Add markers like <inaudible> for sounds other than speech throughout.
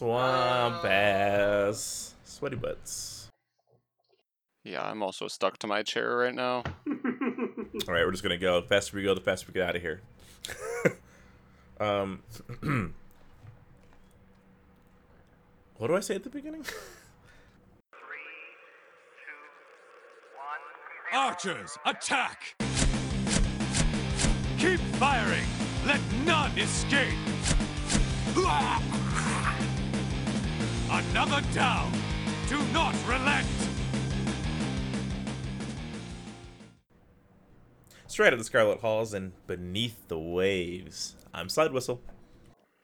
Swamp ass. Sweaty butts. Yeah, I'm also stuck to my chair right now. <laughs> All right, we're just gonna go. The faster we go, the faster we get out of here. <laughs> um, <clears throat> what do I say at the beginning? <laughs> Archers, attack! Keep firing! Let none escape! Another down! Do not relent! Straight out of the Scarlet Halls and beneath the waves. I'm Slide Whistle.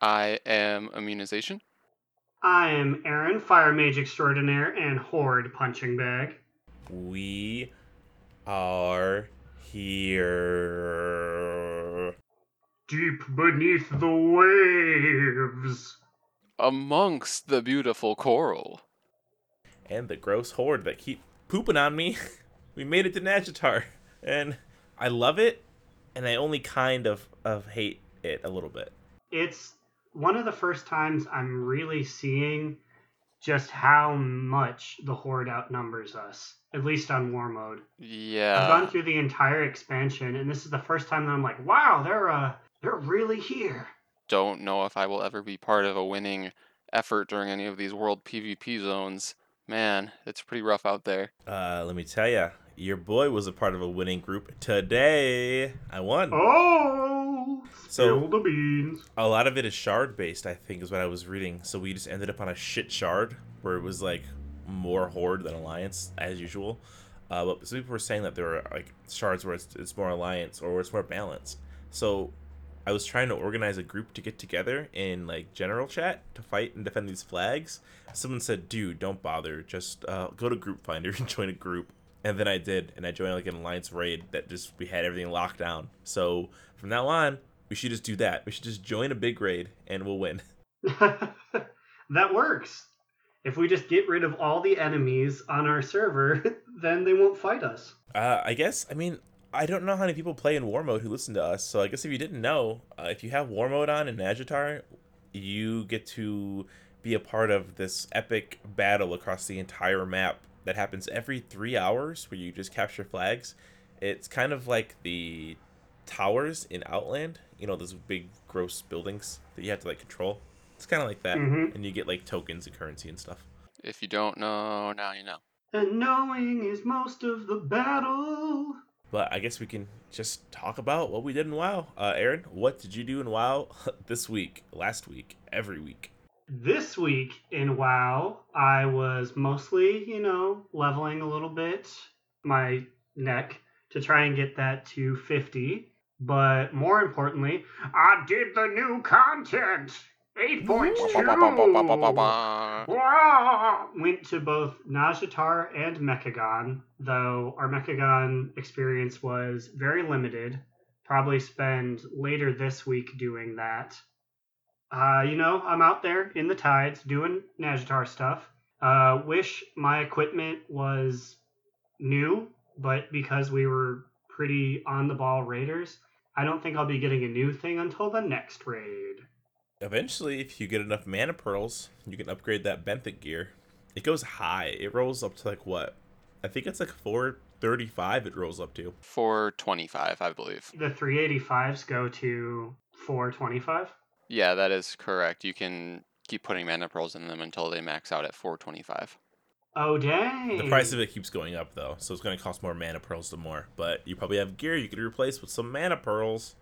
I am immunization. I am Aaron, Fire Mage Extraordinaire and Horde Punching Bag. We are here. Deep beneath the waves. Amongst the beautiful coral. And the gross horde that keep pooping on me. <laughs> we made it to Nazjatar. And I love it, and I only kind of, of hate it a little bit. It's one of the first times I'm really seeing just how much the Horde outnumbers us, at least on War Mode. Yeah. I've gone through the entire expansion, and this is the first time that I'm like, wow, they're uh, they're really here. Don't know if I will ever be part of a winning effort during any of these world PvP zones. Man, it's pretty rough out there. Uh, let me tell ya, your boy was a part of a winning group today. I won. Oh, So- spill the beans. A lot of it is shard based, I think, is what I was reading. So we just ended up on a shit shard where it was like more horde than alliance as usual. Uh, but some people were saying that there were like shards where it's, it's more alliance or where it's more balanced. So I was trying to organize a group to get together in like general chat to fight and defend these flags. Someone said, "Dude, don't bother. Just uh, go to Group Finder and <laughs> join a group." And then I did, and I joined like an alliance raid that just we had everything locked down. So from now on, we should just do that. We should just join a big raid and we'll win. <laughs> <laughs> that works. If we just get rid of all the enemies on our server, then they won't fight us. Uh, I guess. I mean, I don't know how many people play in war mode who listen to us. So I guess if you didn't know, uh, if you have war mode on in Agitar, you get to be a part of this epic battle across the entire map that happens every three hours, where you just capture flags. It's kind of like the towers in Outland. You know, those big gross buildings that you have to like control. It's kind of like that, Mhm. and you get like tokens and currency and stuff. If you don't know, now you know. And knowing is most of the battle. But I guess we can just talk about what we did in WoW. Uh, Aaron, what did you do in WoW <laughs> this week, last week, every week? This week in WoW, I was mostly, you know, leveling a little bit my neck to try and get that to 50. But more importantly, I did the new content. 8.2. Wah! Went to both Nazjatar and Mechagon, though our Mechagon experience was very limited. Probably spend later this week doing that. Uh, you know, I'm out there in the tides doing Nazjatar stuff. Uh, wish my equipment was new, but because we were pretty on the ball raiders, I don't think I'll be getting a new thing until the next raid. Eventually, if you get enough mana pearls, you can upgrade that benthic gear. It goes high. It rolls up to like what? I think it's like 435 it rolls up to. 425, I believe. The 385s go to 425. Yeah, that is correct. You can keep putting mana pearls in them until they max out at 425. Oh dang! The price of it keeps going up though, so it's going to cost more mana pearls the more. But you probably have gear you could replace with some mana pearls.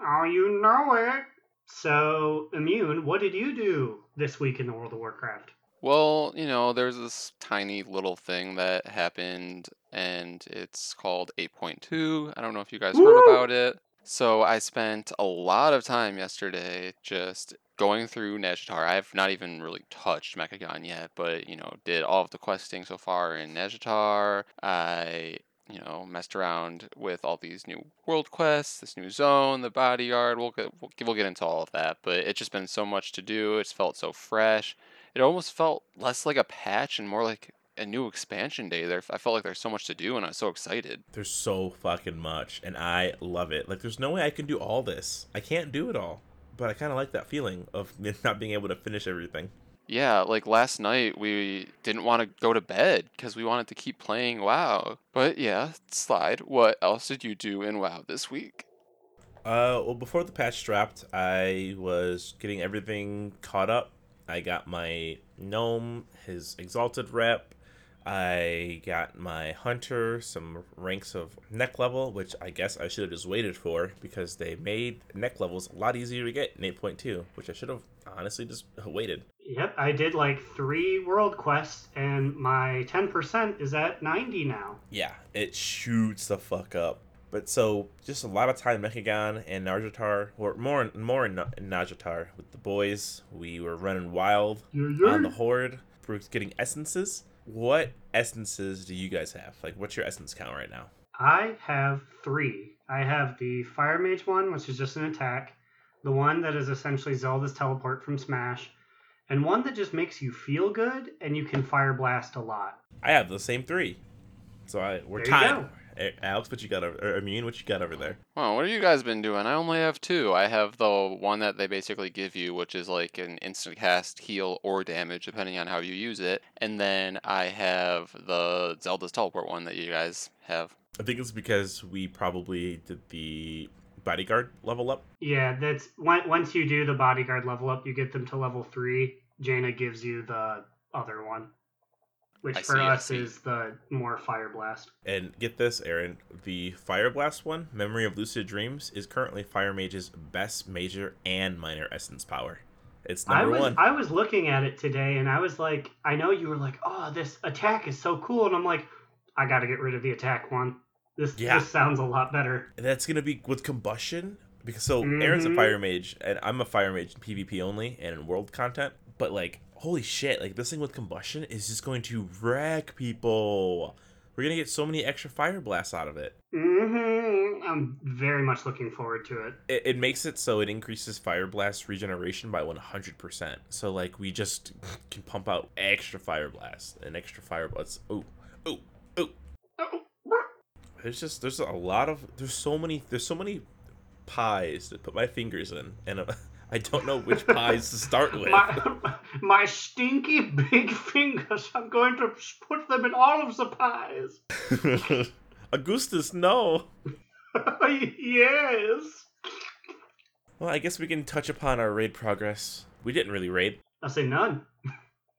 Oh, you know it. So, Immune, what did you do this week in the World of Warcraft? Well, you know, there's this tiny little thing that happened, and it's called 8.2. I don't know if you guys heard Woo! about it. So I spent a lot of time yesterday just going through Nazjatar. I've not even really touched Mechagon yet, but, you know, did all of the questing so far in Nazjatar. I you know, messed around with all these new world quests, this new zone, the bodyguard. We'll get we'll, we'll get into all of that, but it's just been so much to do. It's felt so fresh. It almost felt less like a patch and more like a new expansion day. There, I felt like there's so much to do, and I was so excited. There's so fucking much, and I love it. Like, there's no way I can do all this. I can't do it all, but I kind of like that feeling of <laughs> not being able to finish everything. Yeah, like last night we didn't want to go to bed because we wanted to keep playing WoW. But yeah, slide. What else did you do in WoW this week? Uh, well, before the patch dropped, I was getting everything caught up. I got my gnome, his exalted rep. I got my hunter, some ranks of neck level, which I guess I should have just waited for because they made neck levels a lot easier to get in 8.2, which I should have honestly just <laughs> waited. Yep, I did like three world quests, and my 10% is at 90 now. Yeah, it shoots the fuck up. But so, just a lot of time Mechagon and Nazjatar, or more more in, Nazjatar with the boys. We were running wild Yeah, yeah. on the horde. We're getting essences. What essences do you guys have? Like, what's your essence count right now? I have three. I have the Fire Mage one, which is just an attack, the one that is essentially Zelda's teleport from Smash, and one that just makes you feel good and you can Fire Blast a lot. I have the same three. So I we're There you tied. Go. Eh, Alex, what you got over? Or Immune, what you got over there? Well, what have you guys been doing? I only have two. I have the one that they basically give you, which is like an instant cast, heal, or damage, depending on how you use it. And then I have the Zelda's teleport one that you guys have. I think it's because we probably did the bodyguard level up. Yeah, that's once you do the bodyguard level up, you get them to level three. Jaina gives you the other one, which I for see, us see. is the more Fire Blast. And get this, Aaron, the Fire Blast one, Memory of Lucid Dreams, is currently Fire Mage's best major and minor essence power. It's I number was one. I was looking at it today, and I was like, I know you were like, oh, this attack is so cool, and I'm like, I got to get rid of the attack one. This Yeah. this sounds a lot better. And that's gonna be with combustion because so Aaron's a Mhm. fire mage and I'm a fire mage in PvP only and in world content. But like, holy shit! Like this thing with combustion is just going to wreck people. We're gonna get so many extra fire blasts out of it. Mm-hmm. I'm very much looking forward to it. It, it makes it so it increases fire blast regeneration by 100%. So like we just can pump out extra fire blasts and extra fire blasts. Ooh, ooh, ooh. Oh, There's just there's a lot of there's so many there's so many pies to put my fingers in, and I don't know which pies to start <laughs> with. my, <laughs> my stinky big <laughs> fingers. I'm going to put them in all of the pies. Augustus, no. yes. Well, I guess we can touch upon our raid progress. We didn't really raid, I'll say none.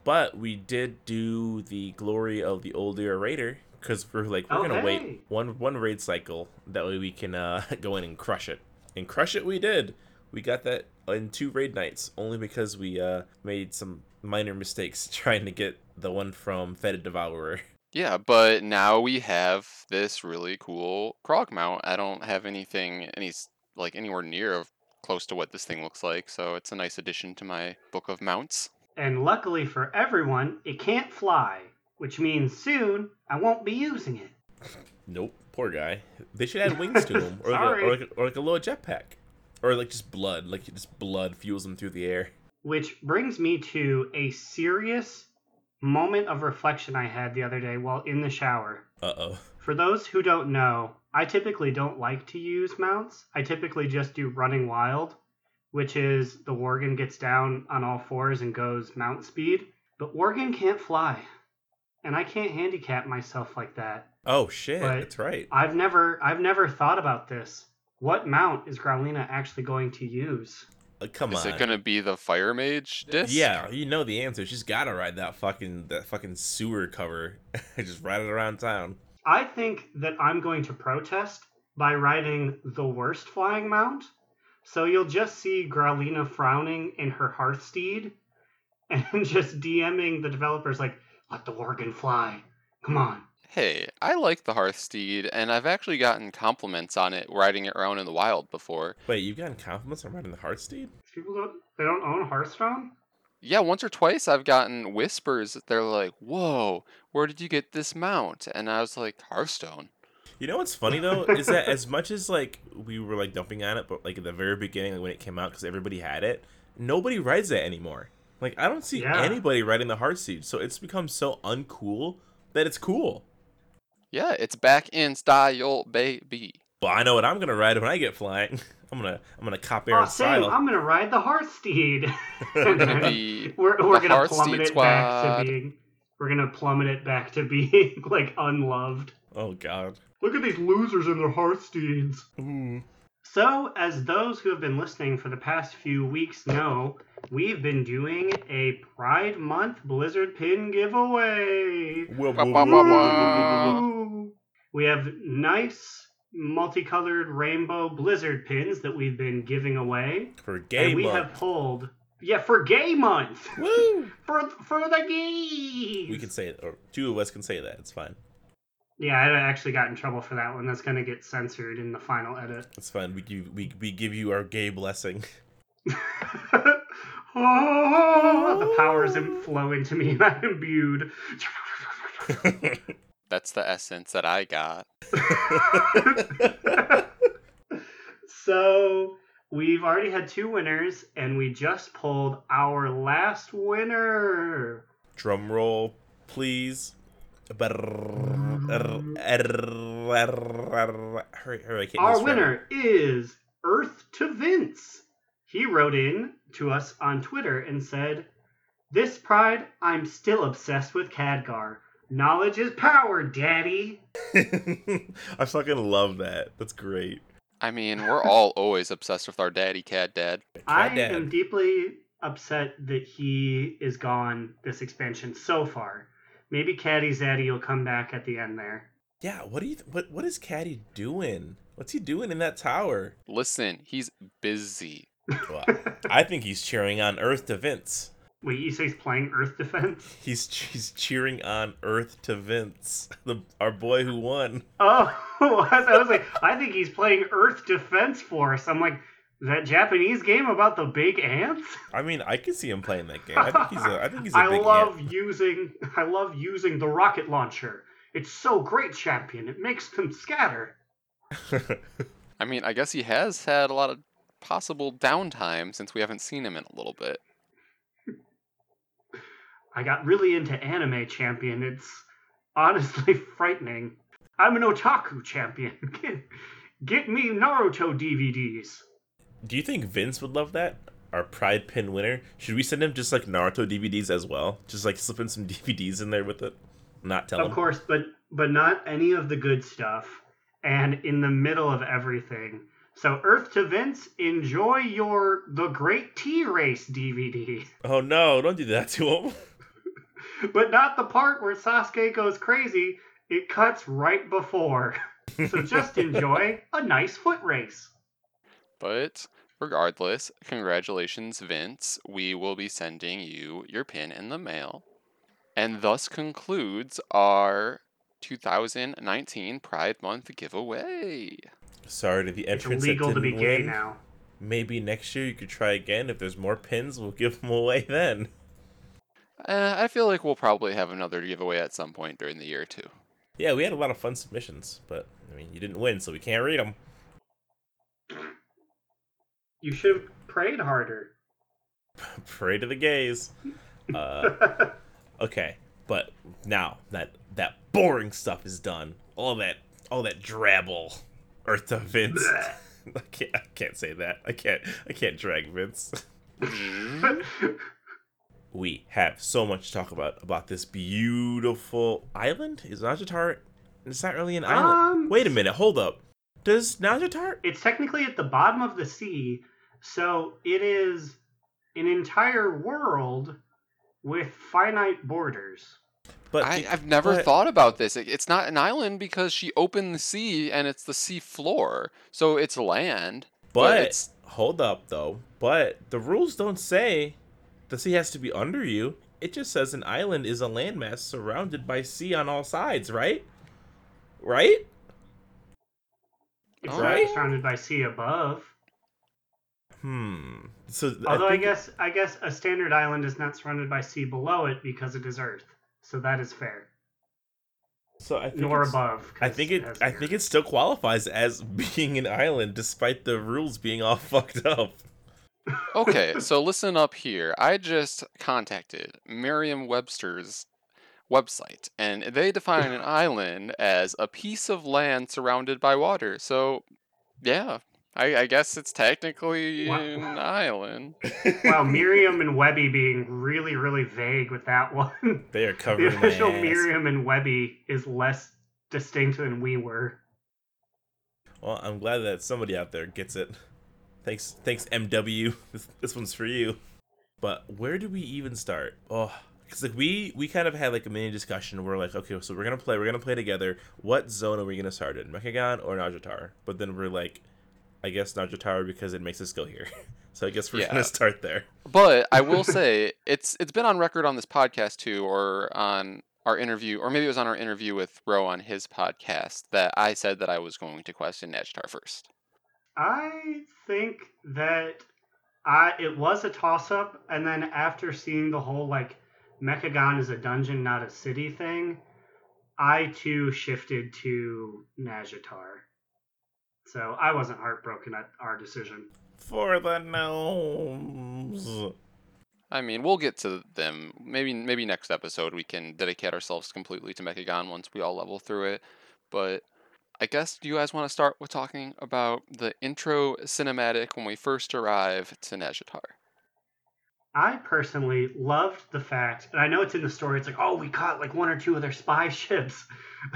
but we did do the glory of the Uldir raider because we're like we're gonna wait one one raid cycle that way we can uh, go in and crush it. And crush it, we did. We got that in two raid nights only because we uh, made some minor mistakes <laughs> trying to get the one from Fetid Devourer. Yeah, but now we have this really cool Crawg mount. I don't have anything any like anywhere near of close to what this thing looks like, so it's a nice addition to my book of mounts. And luckily for everyone, it can't fly, which means soon I won't be using it. <laughs> Nope, poor guy. They should add wings to him, or, like a, or, <laughs> like a, or like a little jetpack, or like just blood, like just blood fuels them through the air. Which brings me to a serious moment of reflection I had the other day while in the shower. Uh oh. For those who don't know, I typically don't like to use mounts. I typically just do running wild, which is the Worgen gets down on all fours and goes mount speed. But Worgen can't fly. And I can't handicap myself like that. Oh shit, But- that's right. I've never I've never thought about this. What mount is Growlina actually going to use? Uh, come Is on. it gonna be the Fire Mage disc? Yeah, you know the answer. She's gotta ride that fucking that fucking sewer cover. <laughs> just ride it around town. I think that I'm going to protest by riding the worst flying mount. So you'll just see Growlina frowning in her Hearthsteed <laughs> and just DMing the developers like, let the Worgen fly. Come on. Hey, I like the Hearthsteed, and I've actually gotten compliments on it riding it around in the wild before. Wait, you've gotten compliments on riding the Hearthsteed? People don't they don't own Hearthstone? Yeah, once or twice I've gotten whispers that they're like, "Whoa, where did you get this mount?" And I was like, "Hearthstone." You know what's funny though is that as much as like we were like dumping on it, but like at the very beginning like, when it came out because everybody had it, nobody rides it anymore. Like I don't see Yeah. anybody riding the Hearthsteed, so it's become so uncool that it's cool. Yeah, it's back in style, baby. But I know what I'm gonna ride when I get flying. <laughs> I'm gonna I'm gonna cop Oh, Aaron's Sam, style. I'm gonna ride the Hearthsteed. We're <laughs> <laughs> we're we're the gonna Hearthsteed plummet it squad. back to being. We're gonna plummet it back to being like unloved. Oh God. Look at these losers in their Hearthsteeds. Ooh. So, as those who have been listening for the past few weeks know, we've been doing a Pride Month Blizzard Pin giveaway. We have nice multicolored rainbow Blizzard pins that we've been giving away. For gay and we month. have pulled yeah for gay month Woo! <laughs> for for the gays. We can say it, or two of us can say that. It's fine. Yeah, I actually got in trouble for that one. That's gonna get censored in the final edit. That's fine. We give we, we give you our gay blessing. oh, <laughs> <laughs> the powers im- flow into me and I'm imbued. <laughs> That's the essence that I got. so we've already had two winners, and we just pulled our last winner. Drum roll, please. Hurry, hurry, I can't do Our winner is Earth to Vince. He wrote in to us on Twitter and said, This pride, I'm still obsessed with Khadgar. Knowledge is power, daddy. <laughs> I fucking love that. That's great. I mean, we're all always obsessed with our daddy cat dad. I am deeply upset that he is gone this expansion so far. Maybe Caddy Zaddy will come back at the end there. Yeah, what do you th- what what is Caddy doing? What's he doing in that tower? Listen, he's busy. Well, I think he's cheering on Earth to Vince. Wait, you say he's playing Earth Defense? <laughs> He's he's cheering on Earth to Vince, <laughs> the our boy who won. Oh, <laughs> I was like, I think he's playing Earth Defense Force. I'm like, that Japanese game about the big ants? I mean, I can see him playing that game. I think he's a I think he's a <laughs> I big love using I love using the rocket launcher. It's so great, champion. It makes them scatter. <laughs> I mean, I guess he has had a lot of possible downtime since we haven't seen him in a little bit. <laughs> I got really into anime, champion. It's honestly frightening. I'm an otaku champion. Get, get me Naruto DVDs. Do you think Vince would love that? Our Pride Pin winner. Should we send him just like Naruto DVDs as well? Just like slip in some <laughs> DVDs in there with it. Not tell Of him. course, but but not any of the good stuff. And in the middle of everything. So Earth to Vince, enjoy your The Great T Race DVD. <laughs> Oh no! Don't do that to him. <laughs> but not the part where Sasuke goes crazy. It cuts right before. So just enjoy a nice foot race. But regardless, congratulations, Vince. We will be sending you your pin in the mail. And thus concludes our 2019 Pride Month giveaway. Sorry to the It's entrance. that illegal to be didn't gay win. now. Maybe next year you could try again. If there's more pins, we'll give them away then. Uh, I feel like we'll probably have another giveaway at some point during the year, too. Yeah, we had a lot of fun submissions, but I mean, you didn't win, so we can't read them. You should have prayed harder. <laughs> Pray to the gays. Uh, <laughs> okay, but now that that boring stuff is done, all that all that drabble, Earth to Vince. <laughs> I can't I can't say that. I can't I can't drag Vince. we have so much to talk about about this beautiful island. Is Nazjatar? It's not really an island. Um, Wait a minute. Hold up. Does Nazjatar? it's technically at the bottom of the sea, so it is an entire world with finite borders. But I, the- I've never but- thought about this. It- It's not an island because she opened the sea and it's the sea floor. So it's land. But it's- hold up though. But the rules don't say the sea has to be under you. It just says an island is a landmass surrounded by sea on all sides, right? Right? It's Alright. not surrounded by sea above. Hmm. So Although I, think- guess I guess a standard island is not surrounded by sea below it because it is Earth. So that is fair. so. I think Nor it's- above. I 'cause think it. has I think it still qualifies as <laughs> being an island, despite the rules being all <laughs> fucked up. Okay, <laughs> so listen up here. I just contacted Merriam Webster's website, and they define an island as a piece of land surrounded by water. So, yeah, I, I guess it's technically Wow. an island. <laughs> Wow, Miriam and Webby being really, really vague with that one. <laughs> They are the covered in my official ass. Miriam and Webby is less distinct than we were. Well, I'm glad that somebody out there gets it. Thanks, thanks, MW. <laughs> This, this one's for you. But where do we even start? Oh, because like we we kind of had like a mini discussion. We're like, okay, so we're gonna play. We're gonna play together. What zone are we gonna start in, Mechagon or Nazjatar? But then we're like, I guess Nazjatar because it makes us go here. <laughs> so I guess we're Yeah. gonna start there. But I will <laughs> say it's it's been on record on this podcast too, or on our interview, or maybe it was on our interview with Ro on his podcast that I said that I was going to question Nazjatar first. I think that I it was a toss up, and then after seeing the whole like Mechagon is a dungeon, not a city thing, I too shifted to Nazjatar. So I wasn't heartbroken at our decision. For the gnomes. I mean, we'll get to them. Maybe maybe next episode we can dedicate ourselves completely to Mechagon once we all level through it. But I guess do you guys want to start with talking about the intro cinematic when we first arrive to Nazjatar? I personally loved the fact, and I know it's in the story, it's like, oh, we caught like one or two of their spy <laughs> ships,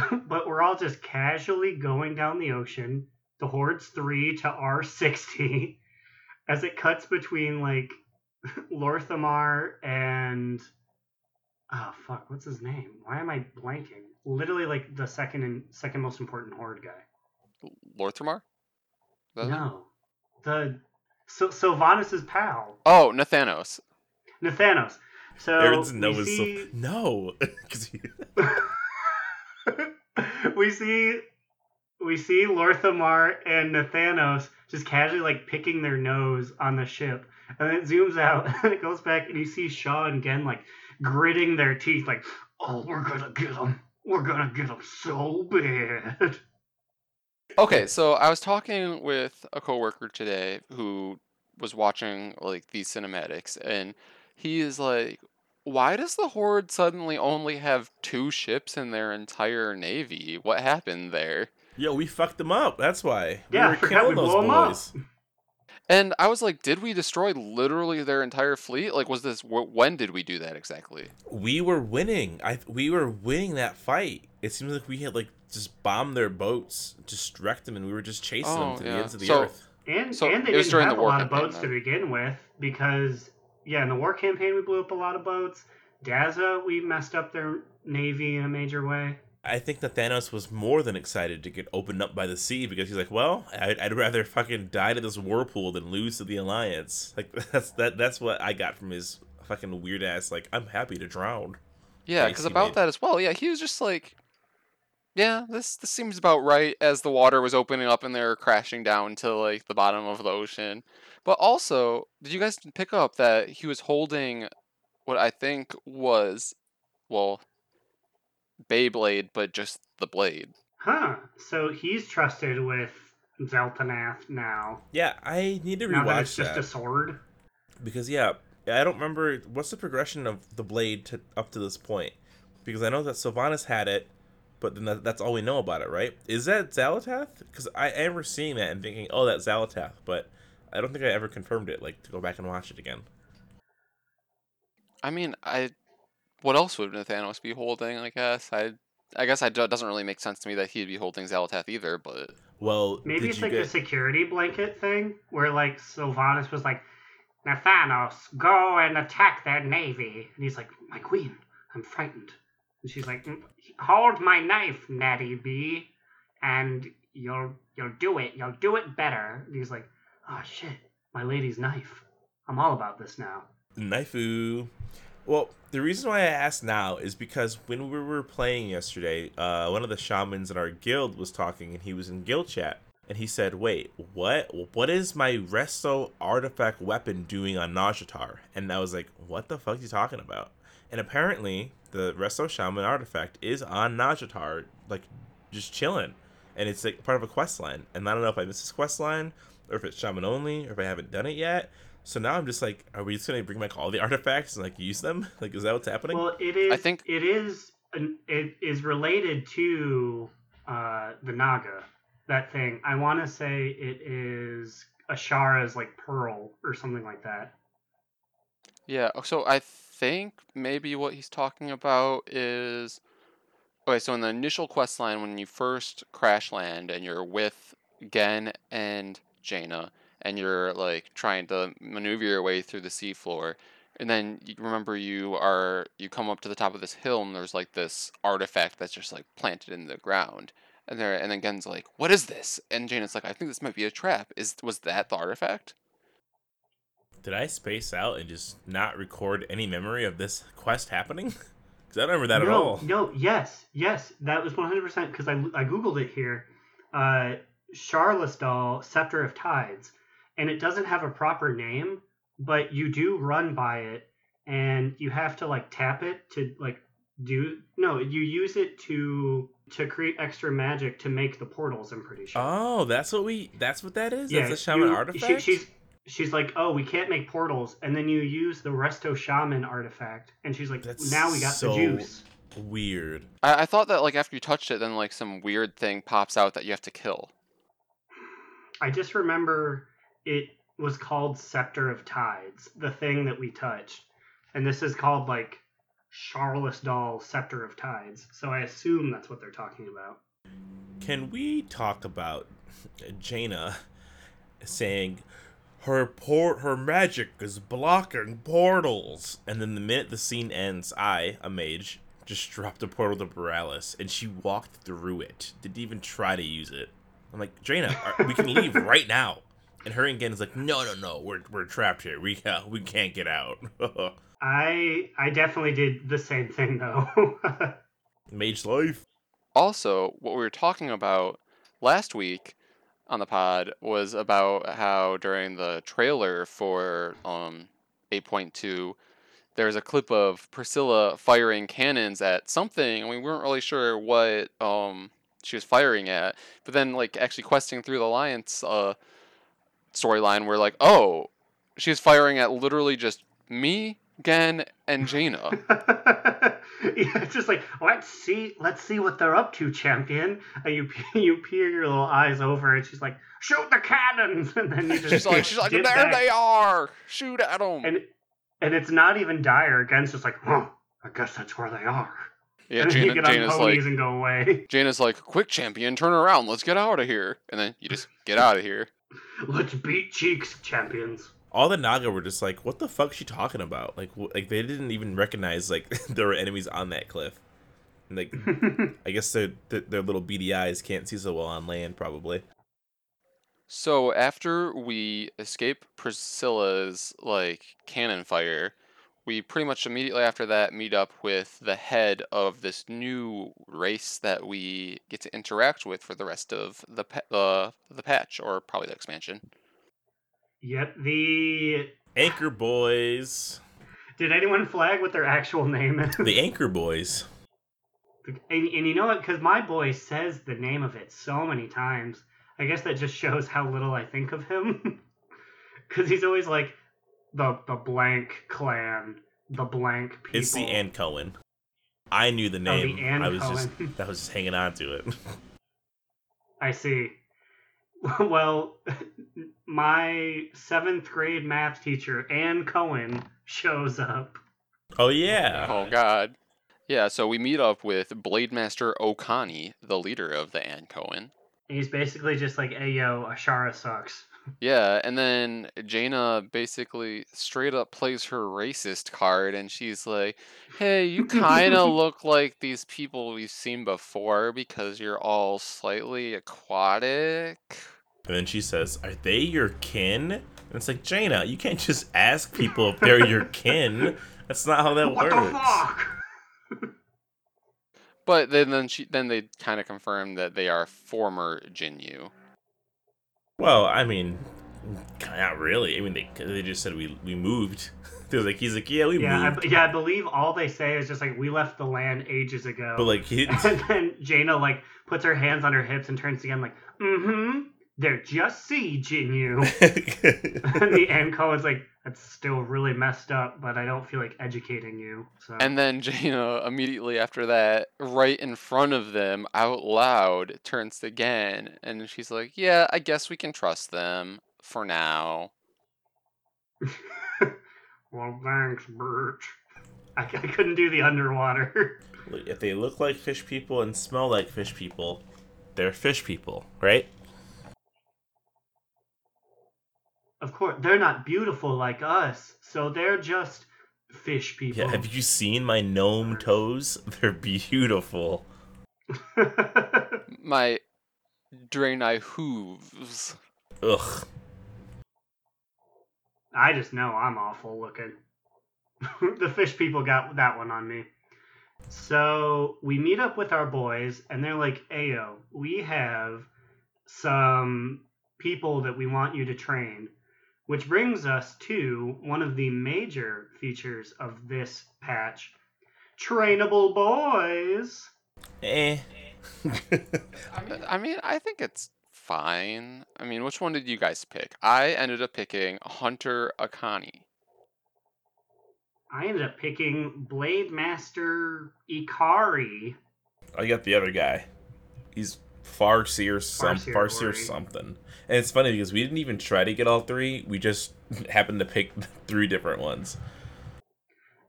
but we're all just casually going down the ocean, the Hordes 3 to R60, <laughs> as it cuts between like <laughs> Lor'themar and. Oh, fuck, what's his name? Why am I blanking? Literally, like the second and second most important Horde guy. Lor'themar? Is that? No. The. So, Sylvanas' pal, Oh, Nathanos. Nathanos. So Aaron's we no is see, so <laughs> no. 'Cause he- we see we see Lor'themar and Nathanos just casually like picking their nose on the ship, and then it zooms out <laughs> and it goes back, and you see Shaw and Genn like gritting their teeth, like, "Oh, we're gonna get them, we're gonna get them so bad." <laughs> Okay, so I was talking with a coworker today who was watching like these cinematics, and he is like, "Why does the Horde suddenly only have two ships in their entire navy? What happened there?" Yo, we fucked them up. That's why. Yeah, we were forgot we killing those blew 'em up. boys. And I was like, "Did we destroy literally their entire fleet? Like, was this wh- when did we do that exactly?" We were winning. I we were winning that fight. It seems like we had like just bombed their boats, just wrecked them, and we were just chasing Oh, them to the ends of the So- earth. And So, and they it was didn't have the a war lot of campaign, boats to begin with because yeah, in the war campaign we blew up a lot of boats. Daza, we messed up their navy in a major way. I think that Thanos was more than excited to get opened up by the sea because he's like, well, I'd, I'd rather fucking die to this whirlpool than lose to the Alliance. <laughs> Like that's that that's what I got from his fucking weird ass. Like I'm happy to drown. Yeah, because about made. that as well. Yeah, he was just like, yeah, this this seems about right as the water was opening up and they were crashing down to like the bottom of the ocean. But also, did you guys pick up that he was holding what I think was, well, Beyblade, but just the blade. Huh. So he's trusted with Zeltanath now. Yeah, I need to Now that it's rewatch just that a sword. because yeah, I don't remember what's the progression of the blade to up to this point because I know that Sylvanas had it, but then that, that's all we know about it, right? Is that Xal'atath? Because I I remember seeing that and thinking, oh, that's Xal'atath, but I don't think I ever confirmed it. Like to go back and watch it again. I mean, I, what else would Nathanos be holding? I guess I, I guess I, it doesn't really make sense to me that he'd be holding Xal'atath either. But Well, Maybe it's like get? a security blanket thing where like Sylvanas was like, Nathanos, go and attack their navy. And he's like, My queen, I'm frightened. And she's like, "Mm, Hold my knife, Natty B, and you'll you'll do it. You'll do it better. And he's like, Oh shit, my lady's knife. I'm all about this now. Knifeu. Well, the reason why I asked now is because when we were playing yesterday, uh, one of the shamans in our guild was talking, and he was in guild chat, and he said, "Wait, what? What is my resto artifact weapon doing on Nazjatar?" And I was like, "What the fuck are you talking about?" And apparently, the resto shaman artifact is on Nazjatar, like just chilling, and it's like part of a quest line. And I don't know if I missed this quest line, or if it's shaman only, or if I haven't done it yet. So now I'm just like, are we just gonna bring back all the <laughs> artifacts and like use them? Like, is that what's happening? Well, it is. I think- it is an, it is related to uh, the Naga. That thing. I want to say it is Azshara's like pearl or something like that. Yeah, so I think maybe what he's talking about is okay, so in the initial quest line when you first crash land and you're with Genn and Jaina and you're like trying to maneuver your way through the seafloor and then you remember you are you come up to the top of this hill and there's like this artifact that's just like planted in the ground and there and then Genn's like what is this and Jaina's like I think this might be a trap is was that the artifact Did I space out and just not record any memory of this quest happening? <laughs> Because I don't remember that no, at all. No, yes, yes, that was 100% because I, I googled it here. Uh, Sharas'dal, Scepter of Tides, and it doesn't have a proper name, but you do run by it, and you have to like tap it to like do no, you use it to to create extra magic to make the portals. I'm pretty sure. Oh, that's what we. That's what that is. yeah, that's a shaman you- artifact. She, she's she's like, oh, we can't make portals, and then you use the Resto Shaman artifact, and she's like, That's now we got so- the juice. Weird. I, I thought that like after you touched it then like some weird thing pops out that you have to kill I just remember it was called Scepter of Tides, the thing that we touched. And this is called like Sharas'dal Scepter of Tides. So I assume that's what they're talking about. Can we talk about Jaina saying her port her magic is blocking portals and then the minute the scene ends, I, a mage, just dropped a portal to Boralus and she walked through it. Didn't even try to use it. I'm like, Jaina, we can leave <laughs> right now. And her again is like, no, no, no, we're we're trapped here. We uh, we can't get out. <laughs> I I definitely did the same thing though. <laughs> Mage life. also what we were talking about last week on the pod was about how during the trailer for um 8.2 there's a clip of Priscilla firing cannons at something and we weren't really sure what um she was firing at but then like actually questing through the alliance uh storyline we're like oh she's firing at literally just me Genn and Jaina <laughs> yeah, it's just like let's see let's see what they're up to, champion. And you <laughs> you peer your little eyes over, and she's like, shoot the cannons, <laughs> and then you just she's like she's like there back. they are shoot at them and and it's not even dire. Genn's just like, huh, I guess that's where they are. Yeah, and then Jaina, you get on Jaina's ponies like, and go away. Jaina's like, quick champion, turn around, let's get out of here. And then you just get out of here. Let's beat cheeks, champions. all the Naga were just like, "What the fuck is she talking about?" Like, wh- like they didn't even recognize like <laughs> there were enemies on that cliff. And, like, <laughs> I guess their their their little beady eyes can't see so well on land, probably. So after we escape Priscilla's like cannon fire, we pretty much immediately after that meet up with the head of this new race that we get to interact with for the rest of the pa- the the patch or probably the expansion. Yep. The Anchor Boys, did anyone flag what their actual name is? the Anchor Boys. And, and you know what? Because my boy says the name of it so many times. I guess that just shows how little I think of him. <laughs> Because he's always like the the blank clan, the blank people. It's the Ankoan. I knew the Oh, name. the Ann I was just Cohen. <laughs> I was just hanging on to it. <laughs> I see. <laughs> Well, my seventh grade math teacher, Ann Cohen, shows up. oh yeah. Oh god. Yeah, so we meet up with Blade Master Okani, the leader of the Ankoan. And he's basically just like, hey, yo, Azshara sucks. Yeah, and then Jaina basically straight up plays her racist card, and she's like, "Hey, you <laughs> kind of look like these people we've seen before because you're all slightly aquatic." And then she says, "Are they your kin?" And it's like, Jaina, you can't just ask people if they're your kin. That's not how that what works. the fuck? But then, then she then they kind of confirm that they are former Jinyu. Well, I mean, not really. I mean, they they just said we we moved. <laughs> They're like, he's like, yeah, we Yeah, I, yeah, I believe all they say is just like, we left the land ages ago. But like, he, <laughs> and then Jaina like puts her hands on her hips and turns again like, mm-hmm. They're just sieging you. <laughs> and the end call is like, that's still really messed up, but I don't feel like educating you. So And then <laughs> Jaina immediately after that, right in front of them, out loud, turns to Gan, and she's like, "Yeah, I guess we can trust them for now." <laughs> well, thanks, Bert. I, I couldn't do the underwater. If they look like fish people and smell like fish people, they're fish people, right? Of course, they're not beautiful like us, so they're just fish people. Yeah. Have you seen my gnome toes? <laughs> They're beautiful. <laughs> My Draenei hooves. Ugh. I just know I'm awful looking. <laughs> the fish people got that one on me. So we meet up with our boys, and they're like, Ayo, we have some people that we want you to train. Which brings us to one of the major features of this patch trainable boys. Eh. <laughs> I mean, I think it's fine. I mean, which one did you guys pick? I ended up picking Hunter Akana. I ended up picking Blade Master Ikari. I got the other guy. He's Farseer or some Farseer Farseer Ori. something. And it's funny because we didn't even try to get all three. We just <laughs> happened to pick <laughs> three different ones.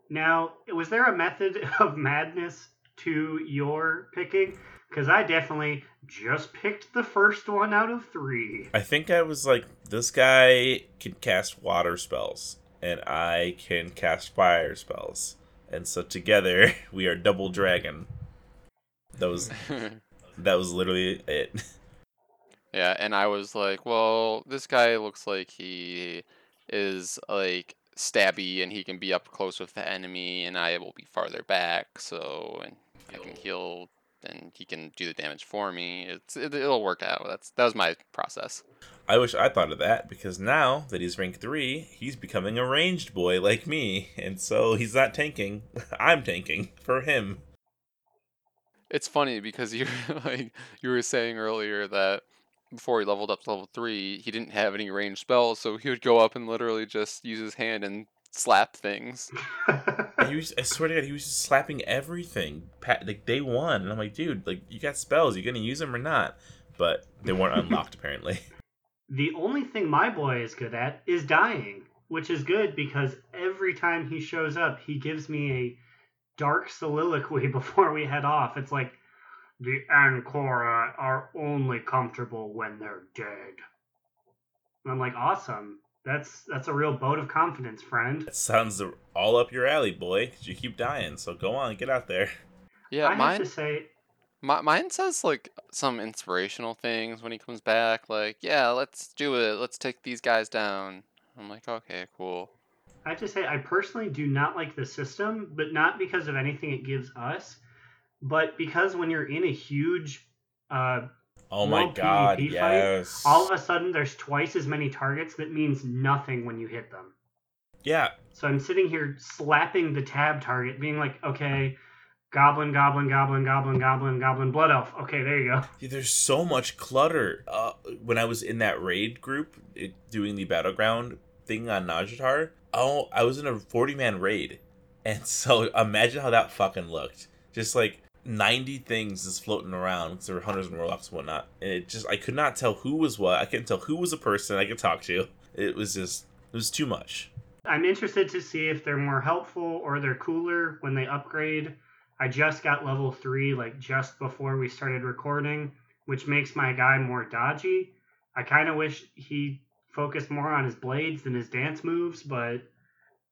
Now, was there a method <laughs> of madness to your picking? Because I definitely just picked the first one out of three. I think I was like, this guy can cast water spells, and I can cast fire spells. And so together we are double dragon. That was that was literally it. Yeah, and I was like, well, this guy looks like he is like stabby and he can be up close with the enemy and I will be farther back, so and I can heal and he can do the damage for me. It's it, it'll work out. That's that was my process. I wish I thought of that because now that he's rank three, he's becoming a ranged boy like me, and so he's not tanking. <laughs> I'm tanking for him. It's funny because you <laughs> like you were saying earlier that before he leveled up to level three, he didn't have any ranged spells, so he would go up and literally just use his hand and slap things. He was, I swear to God, he was just slapping everything. Pat, like day one, and I'm like, dude, like you got spells, you gonna use them or not? But they weren't unlocked apparently. <laughs> the only thing my boy is good at is dying, which is good because every time he shows up, he gives me a dark soliloquy <laughs> before we head off. It's like, the Ankoan are only comfortable when they're dead. And I'm like, awesome. That's that's a real boat of confidence, friend. That sounds all up your alley, boy. 'cause you keep dying, so go on, get out there. Yeah, I mine have to say, Mi- mine says like some inspirational things when he comes back, like, yeah, let's do it. Let's take these guys down. I'm like, okay, cool. I have to say, I personally do not like the system, but not because of anything it gives us, but because when you're in a huge, uh, Oh my god, PvP fight, yes. all of a sudden there's twice as many targets. That means nothing when you hit them. yeah, So I'm sitting here slapping the tab target, being like, okay, goblin, goblin, goblin, goblin, goblin, goblin, blood elf. Okay, there you go. Yeah, there's so much clutter. Uh, when I was in that raid group it, doing the battleground thing on Nazjatar, oh, I was in a 40 man raid, and <laughs> so imagine how that fucking looked. Just like 90 things just floating around because there were hunters and warlocks and whatnot, and it just I could not tell who was what. I couldn't tell who was a person I could talk to. It was just it was too much. I'm interested to see if they're more helpful or they're cooler when they upgrade. I just got level three, like just before we started recording, which makes my guy more dodgy. I kind of wish he focused more on his blades than his dance moves, but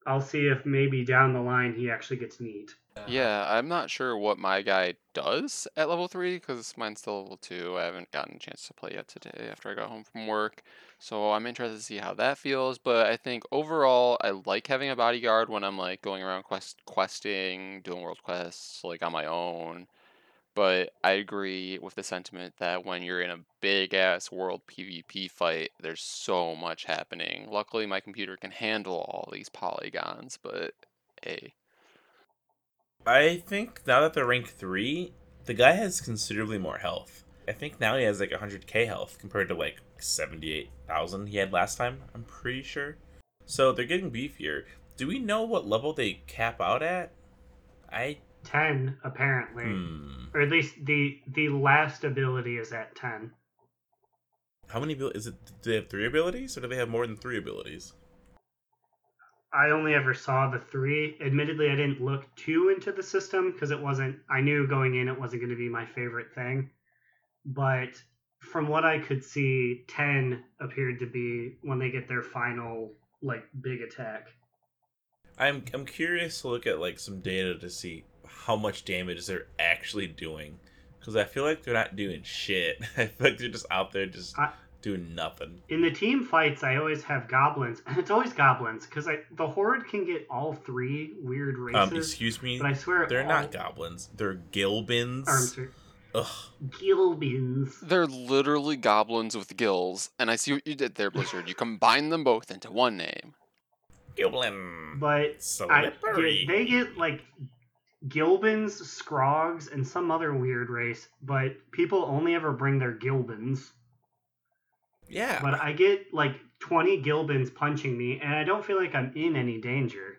I'll see if maybe down the line he actually gets neat. Yeah, I'm not sure what my guy does at level 3 because mine's still level 2. I haven't gotten a chance to play yet today after I got home from work. So I'm interested to see how that feels. But I think overall, I like having a bodyguard when I'm like going around quest questing, doing world quests like on my own. But I agree with the sentiment that when you're in a big ass world PvP fight, there's so much happening. Luckily, my computer can handle all these polygons, but hey. I think now that they're rank three, the guy has considerably more health. I think now he has like 100k health compared to like 78,000 he had last time, I'm pretty sure. So they're getting beefier. Do we know what level they cap out at? I Ten apparently, hmm. or at least the the last ability is at ten. How many is it? Do they have three abilities, or do they have more than three abilities? I only ever saw the three. Admittedly, I didn't look too into the system because it wasn't. I knew going in it wasn't going to be my favorite thing, but from what I could see, ten appeared to be when they get their final like big attack. I'm I'm curious to look at like some data to see how much damage they're actually doing, because I feel like they're not doing shit. <laughs> I feel like they're just out there just I- doing nothing. In the team fights, I always have goblins, and it's always goblins because I the horde can get all three weird races. Um, excuse me, but I swear they're all, not goblins. They're gilbins. or, I'm sorry, Ugh. Gilbins. They're literally goblins with gills, and I see what you did there, Blizzard. You combine them both into one name. Gilblin. But I, Slippery. they get like Gilbins, Scrogs, and some other weird race, but people only ever bring their Gilbins. yeah. But I get like 20 Gilbins punching me, and I don't feel like I'm in any danger.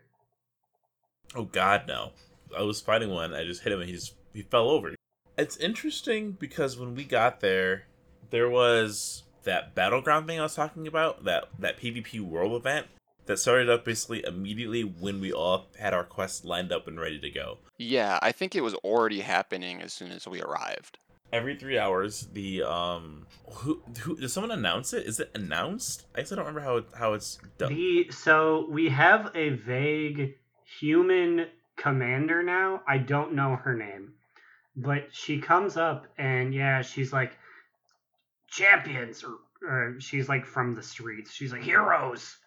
Oh God, no! I was fighting one. I just hit him, and he just he fell over. It's interesting because when we got there, there was that battleground thing I was talking about that that PvP world event that started up basically immediately when we all had our quests lined up and ready to go. Yeah, I think it was already happening as soon as we arrived. Every three hours, the um, who who does someone announce it? Is it announced? I guess I don't remember how it, how it's done. The so we have a vague human commander now. I don't know her name, but she comes up and yeah, she's like champions, or, or she's like from the streets. She's like heroes.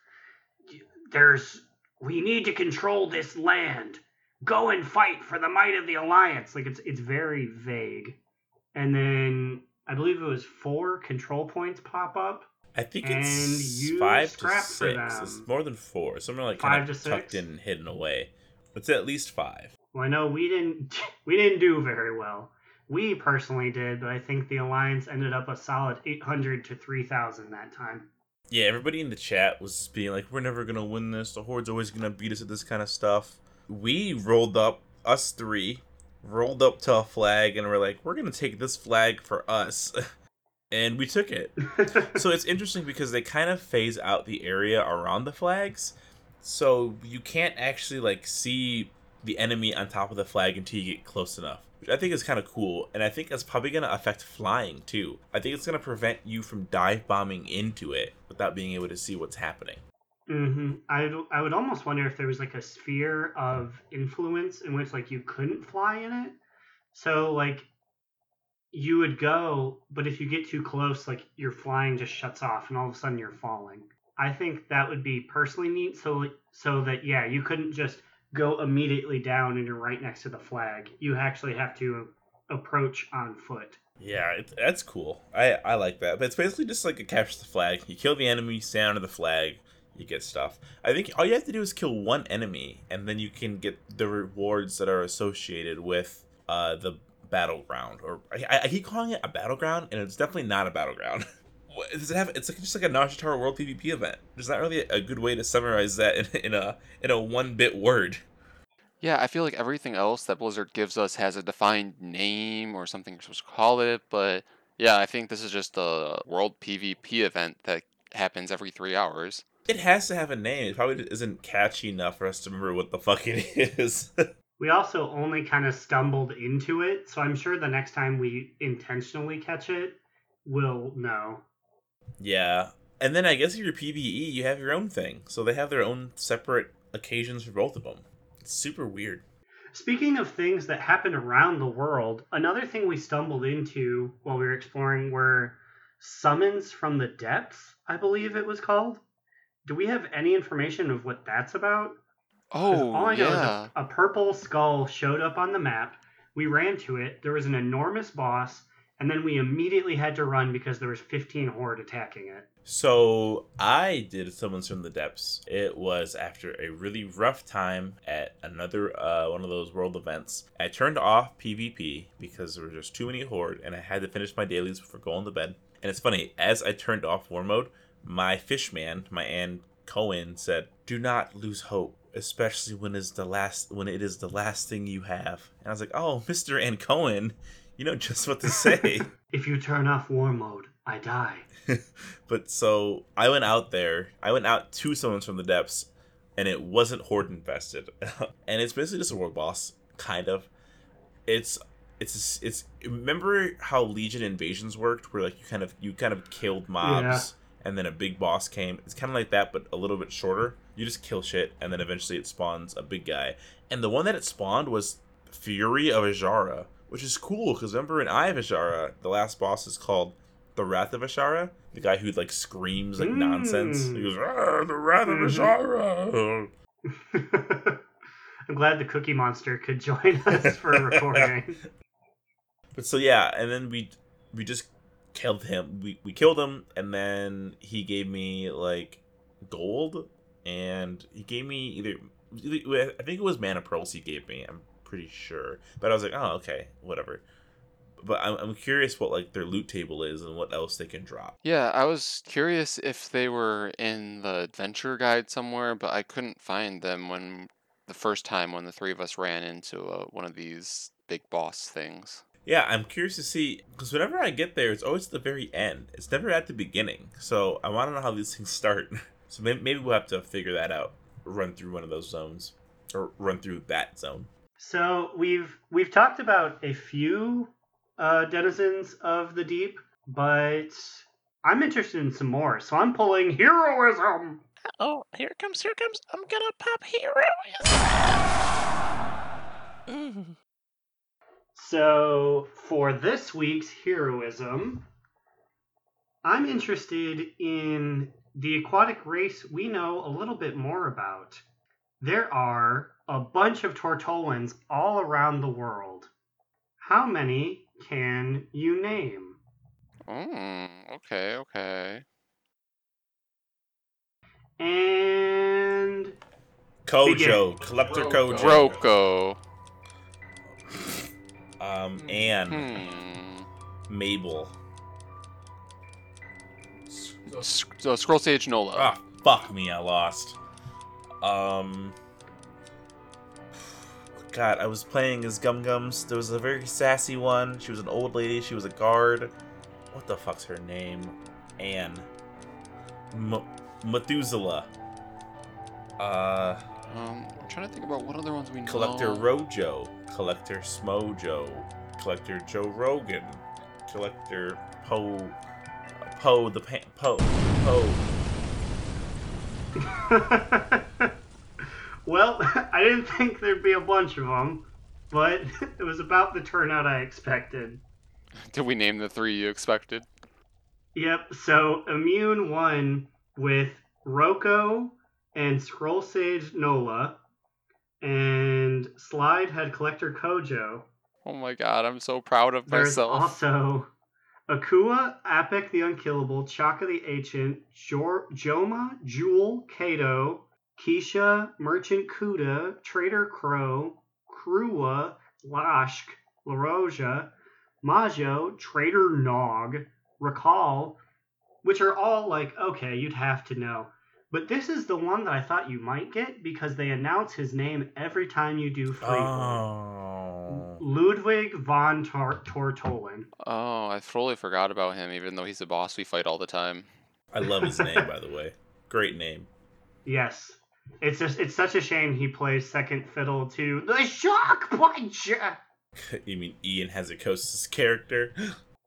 There's we need to control this land. Go and fight for the might of the alliance. Like it's it's very vague. And then I believe it was four control points pop up. I think it's five to six. It's more than four. Something like Five kind to of tucked six? in and hidden away. It's at least five. Well, I know we didn't <laughs> we didn't do very well. We personally did, but I think the alliance ended up a solid 800 to 3000 that time. Yeah, everybody in the chat was being like, "We're never gonna win this. The horde's always gonna beat us at this kind of stuff." We rolled up, us three, rolled up to a flag, and we're like, "We're gonna take this flag for us," <laughs> and we took it. <laughs> so it's interesting because they kind of phase out the area around the flags, so you can't actually like see the enemy on top of the flag until you get close enough. Which I think is kind of cool, and I think that's probably gonna affect flying too. I think it's gonna prevent you from dive bombing into it without being able to see what's happening. Mm-hmm. I I would almost wonder if there was like a sphere of influence in which like you couldn't fly in it. So like you would go, but if you get too close, like your flying just shuts off, and all of a sudden you're falling. I think that would be personally neat. So so that yeah, you couldn't just go immediately down and you're right next to the flag. You actually have to approach on foot. Yeah, it, that's cool. I I like that. But it's basically just like a capture the flag. You kill the enemy, stand under the flag, you get stuff. I think all you have to do is kill one enemy, and then you can get the rewards that are associated with uh, the battleground. Or I, I keep calling it a battleground, and it's definitely not a battleground. <laughs> Does it have? It's like just like a Nazjatar World PvP event. There's not really a good way to summarize that in, in a in a one bit word. Yeah, I feel like everything else that Blizzard gives us has a defined name or something you're supposed to call it, but yeah, I think this is just a world PvP event that happens every three hours. It has to have a name. It probably isn't catchy enough for us to remember what the fuck it <laughs> is. We also only kind of stumbled into it, so I'm sure the next time we intentionally catch it, we'll know. Yeah. And then I guess if you're PvE, you have your own thing. So they have their own separate occasions for both of them. It's super weird. Speaking of things that happen around the world, another thing we stumbled into while we were exploring were summons from the depths, I believe it was called. Do we have any information of what that's about? Oh, all I know yeah. is a, a purple skull showed up on the map. We ran to it. There was an enormous boss, and then we immediately had to run because there was 15 horde attacking it. So I did Summons from the Depths. It was after a really rough time at another uh, one of those world events. I turned off PvP because there were just too many horde, and I had to finish my dailies before going to bed. And it's funny, as I turned off war mode, my fishman, my Ann Cohen, said, "Do not lose hope, especially when it's the last when it is the last thing you have." And I was like, "Oh, Mister Ankoan, you know just what to say." <laughs> If you turn off war mode, I die. <laughs> but so I went out there. I went out to summons from the depths, and it wasn't horde infested. <laughs> and it's basically just a world boss, kind of. It's it's it's remember how Legion invasions worked, where like you kind of you kind of killed mobs, and then a big boss came. It's kind of like that, but a little bit shorter. You just kill shit, and then eventually it spawns a big guy. And the one that it spawned was Fury of Azshara, which is cool because remember in Eye of Azshara, the last boss is called the Wrath of Azshara, the guy who like screams like nonsense. Mm. He goes, "Ah, "The Wrath of Mhm. Azshara." <laughs> I'm glad the Cookie Monster could join <laughs> us for a recording. <laughs> But so yeah, and then we we just killed him. We we killed him, and then he gave me like gold, and he gave me either I think it was mana pearls he gave me. I'm pretty sure, but I was like, oh okay, whatever. But I'm, I'm curious what like their loot table is and what else they can drop. Yeah, I was curious if they were in the adventure guide somewhere, but I couldn't find them when the first time when the three of us ran into uh, one of these big boss things. Yeah, I'm curious to see because whenever I get there, it's always at the very end. It's never at the beginning. So I want to know how these things <laughs> start. So maybe, maybe we'll have to figure that out. Run through one of those zones, or run through that zone. So we've we've talked about a few uh, denizens of the deep, but I'm interested in some more. So I'm pulling heroism. Oh, here it comes, here it comes. I'm gonna pop heroism. Mm. So for this week's heroism, I'm interested in the aquatic race we know a little bit more about. There are a bunch of Tortollans all around the world. How many can you name? Mm, okay, okay. And Kojo, Collector Roko. Kojo, Roko. um, Anne, Hmm. Mabel. S- so Scroll Sage Nola. Ah, fuck me, I lost. Um, God, I was playing as Gum Gums. There was a very sassy one. She was an old lady. She was a guard. What the fuck's her name? Anne. M- Methuselah. Uh, Um, I'm trying to think about what other ones we know. Collector Rojo. Collector Smojo. Collector Joe Rogan. Collector Poe. Poe the Pan. Poe. Poe. <laughs> well, <laughs> I didn't think there'd be a bunch of them, but <laughs> it was about the turnout I expected. Did we name the three you expected? Yep, so Immune won with Roko and Scroll Sage Nola, and Slide had Collector Kojo. Oh my god, I'm so proud of There's myself. also Akua, Apek the Unkillable, Chaka the Ancient, Jor- Joma, Jewel, Kato, Keisha, Merchant Kuda, Trader Crow, Krua, Lashk, LaRoja, Majo, Trader Nog, Recall, which are all like, okay, you'd have to know. But this is the one that I thought you might get because they announce his name every time you do free. Oh. Ludwig von Tor- Tortollan. Oh, I totally forgot about him, even though he's a boss we fight all the time. I love his name, by the way. Great name. Yes. It's just it's such a shame he plays second fiddle to the shock punch. <laughs> you mean Ion Hazzikostas' character?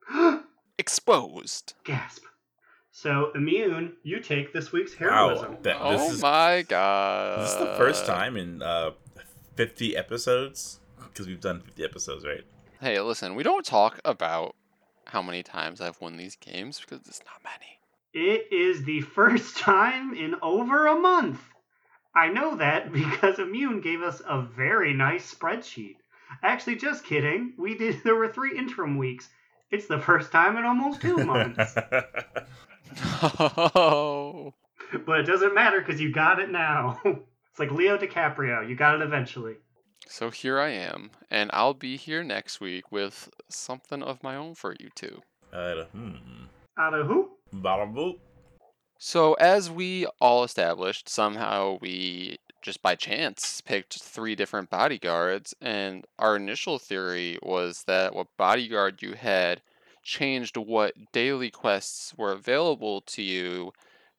<gasps> Exposed. Gasp. So immune, you take this week's Wow, heroism. that, oh is my god. this is the first time in uh, 50 episodes because we've done 50 episodes, right? Hey, listen, we don't talk about how many times I've won these games because it's not many. It is the first <laughs> time in over a month. I know that <laughs> because Immune gave us a very nice spreadsheet. Actually, just kidding. We did. <laughs> There were three interim weeks. It's the first time in almost two months. No. <laughs> but it doesn't matter because you got it now. it's like Leo DiCaprio. You got it eventually. So here I am, and I'll be here next week with something of my own for you two. uh, hmm. Out of who? Bada boop. So, as we all established, somehow we just by chance picked three different bodyguards, and our initial theory was that what bodyguard you had changed what daily quests were available to you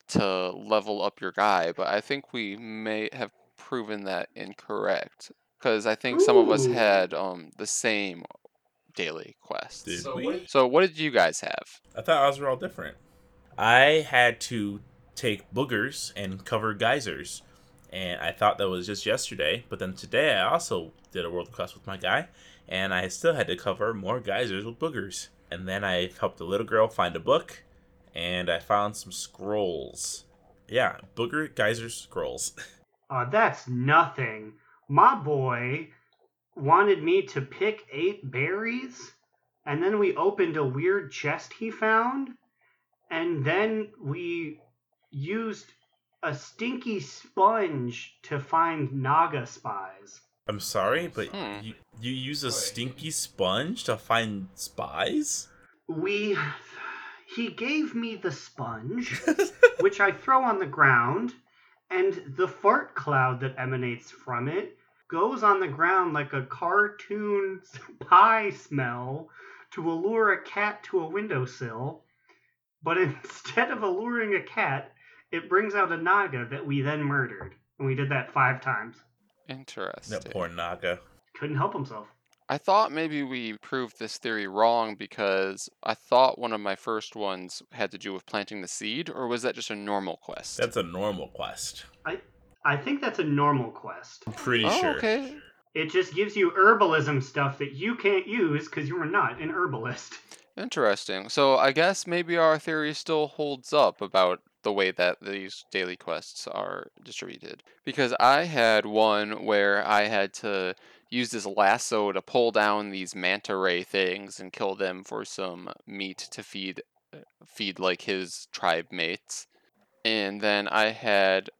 to level up your guy, but I think we may have proven that incorrect because I think some of us Ooh. had um the same daily quests. Did So we? what- So, what did you guys have? I thought ours were all different. I had to take boogers and cover geysers, and I thought that was just yesterday. But then today I also did a world quest with my guy, and I still had to cover more geysers with boogers. And then I helped a little girl find a book, and I found some scrolls. Yeah, booger geysers scrolls. <laughs> Uh, that's nothing. My boy wanted me to pick eight berries, and then we opened a weird chest he found, and then we used a stinky sponge to find Naga spies. I'm sorry, but Hmm. you, you use a stinky sponge to find spies? We. He gave me the sponge, <laughs> which I throw on the ground, and the fart cloud that emanates from it goes on the ground like a cartoon <laughs> pie smell to allure a cat to a windowsill. But instead of alluring a cat, it brings out a naga that we then murdered. And we did that five times. Interesting. that poor Naga. Couldn't help himself. I thought maybe we proved this theory wrong because I thought one of my first ones had to do with planting the seed, or was that just a normal quest? That's a normal quest. I I think that's a normal quest. I'm pretty oh, sure. okay. It just gives you herbalism stuff that you can't use because you are not an herbalist. <laughs> Interesting. So I guess maybe our theory still holds up about the way that these daily quests are distributed. Because I had one where I had to use this lasso to pull down these manta ray things and kill them for some meat to feed uh, feed like his tribe mates. And then I had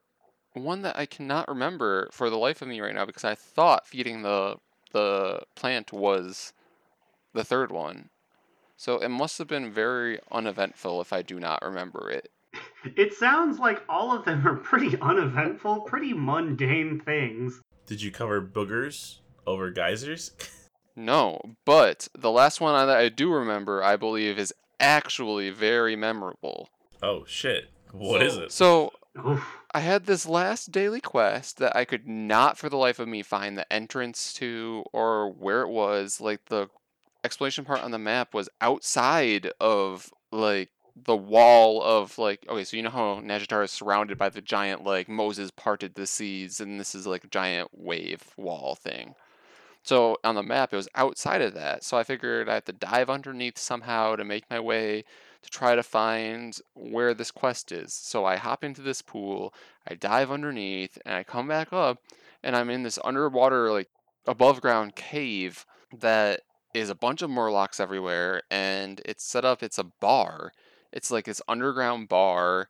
one that I cannot remember for the life of me right now because I thought feeding the the plant was the third one. So it must have been very uneventful if I do not remember it. It sounds like all of them are pretty uneventful, pretty mundane things. Did you cover boogers over geysers? <laughs> No, but the last one that I do remember, I believe, is actually very memorable. oh shit. What is So- it? So Oof. I had this last daily quest that I could not for the life of me find the entrance to or where it was. Like the explanation part on the map was outside of like the wall of like okay, so you know how Nazjatar is surrounded by the giant like Moses parted the seas and this is like a giant wave wall thing. So on the map it was outside of that. So I figured I had to dive underneath somehow to make my way to try to find where this quest is. So I hop into this pool, I dive underneath, and I come back up, and I'm in this underwater, like above ground cave that is a bunch of Murlocs everywhere, and it's set up, it's a bar. It's like this underground bar,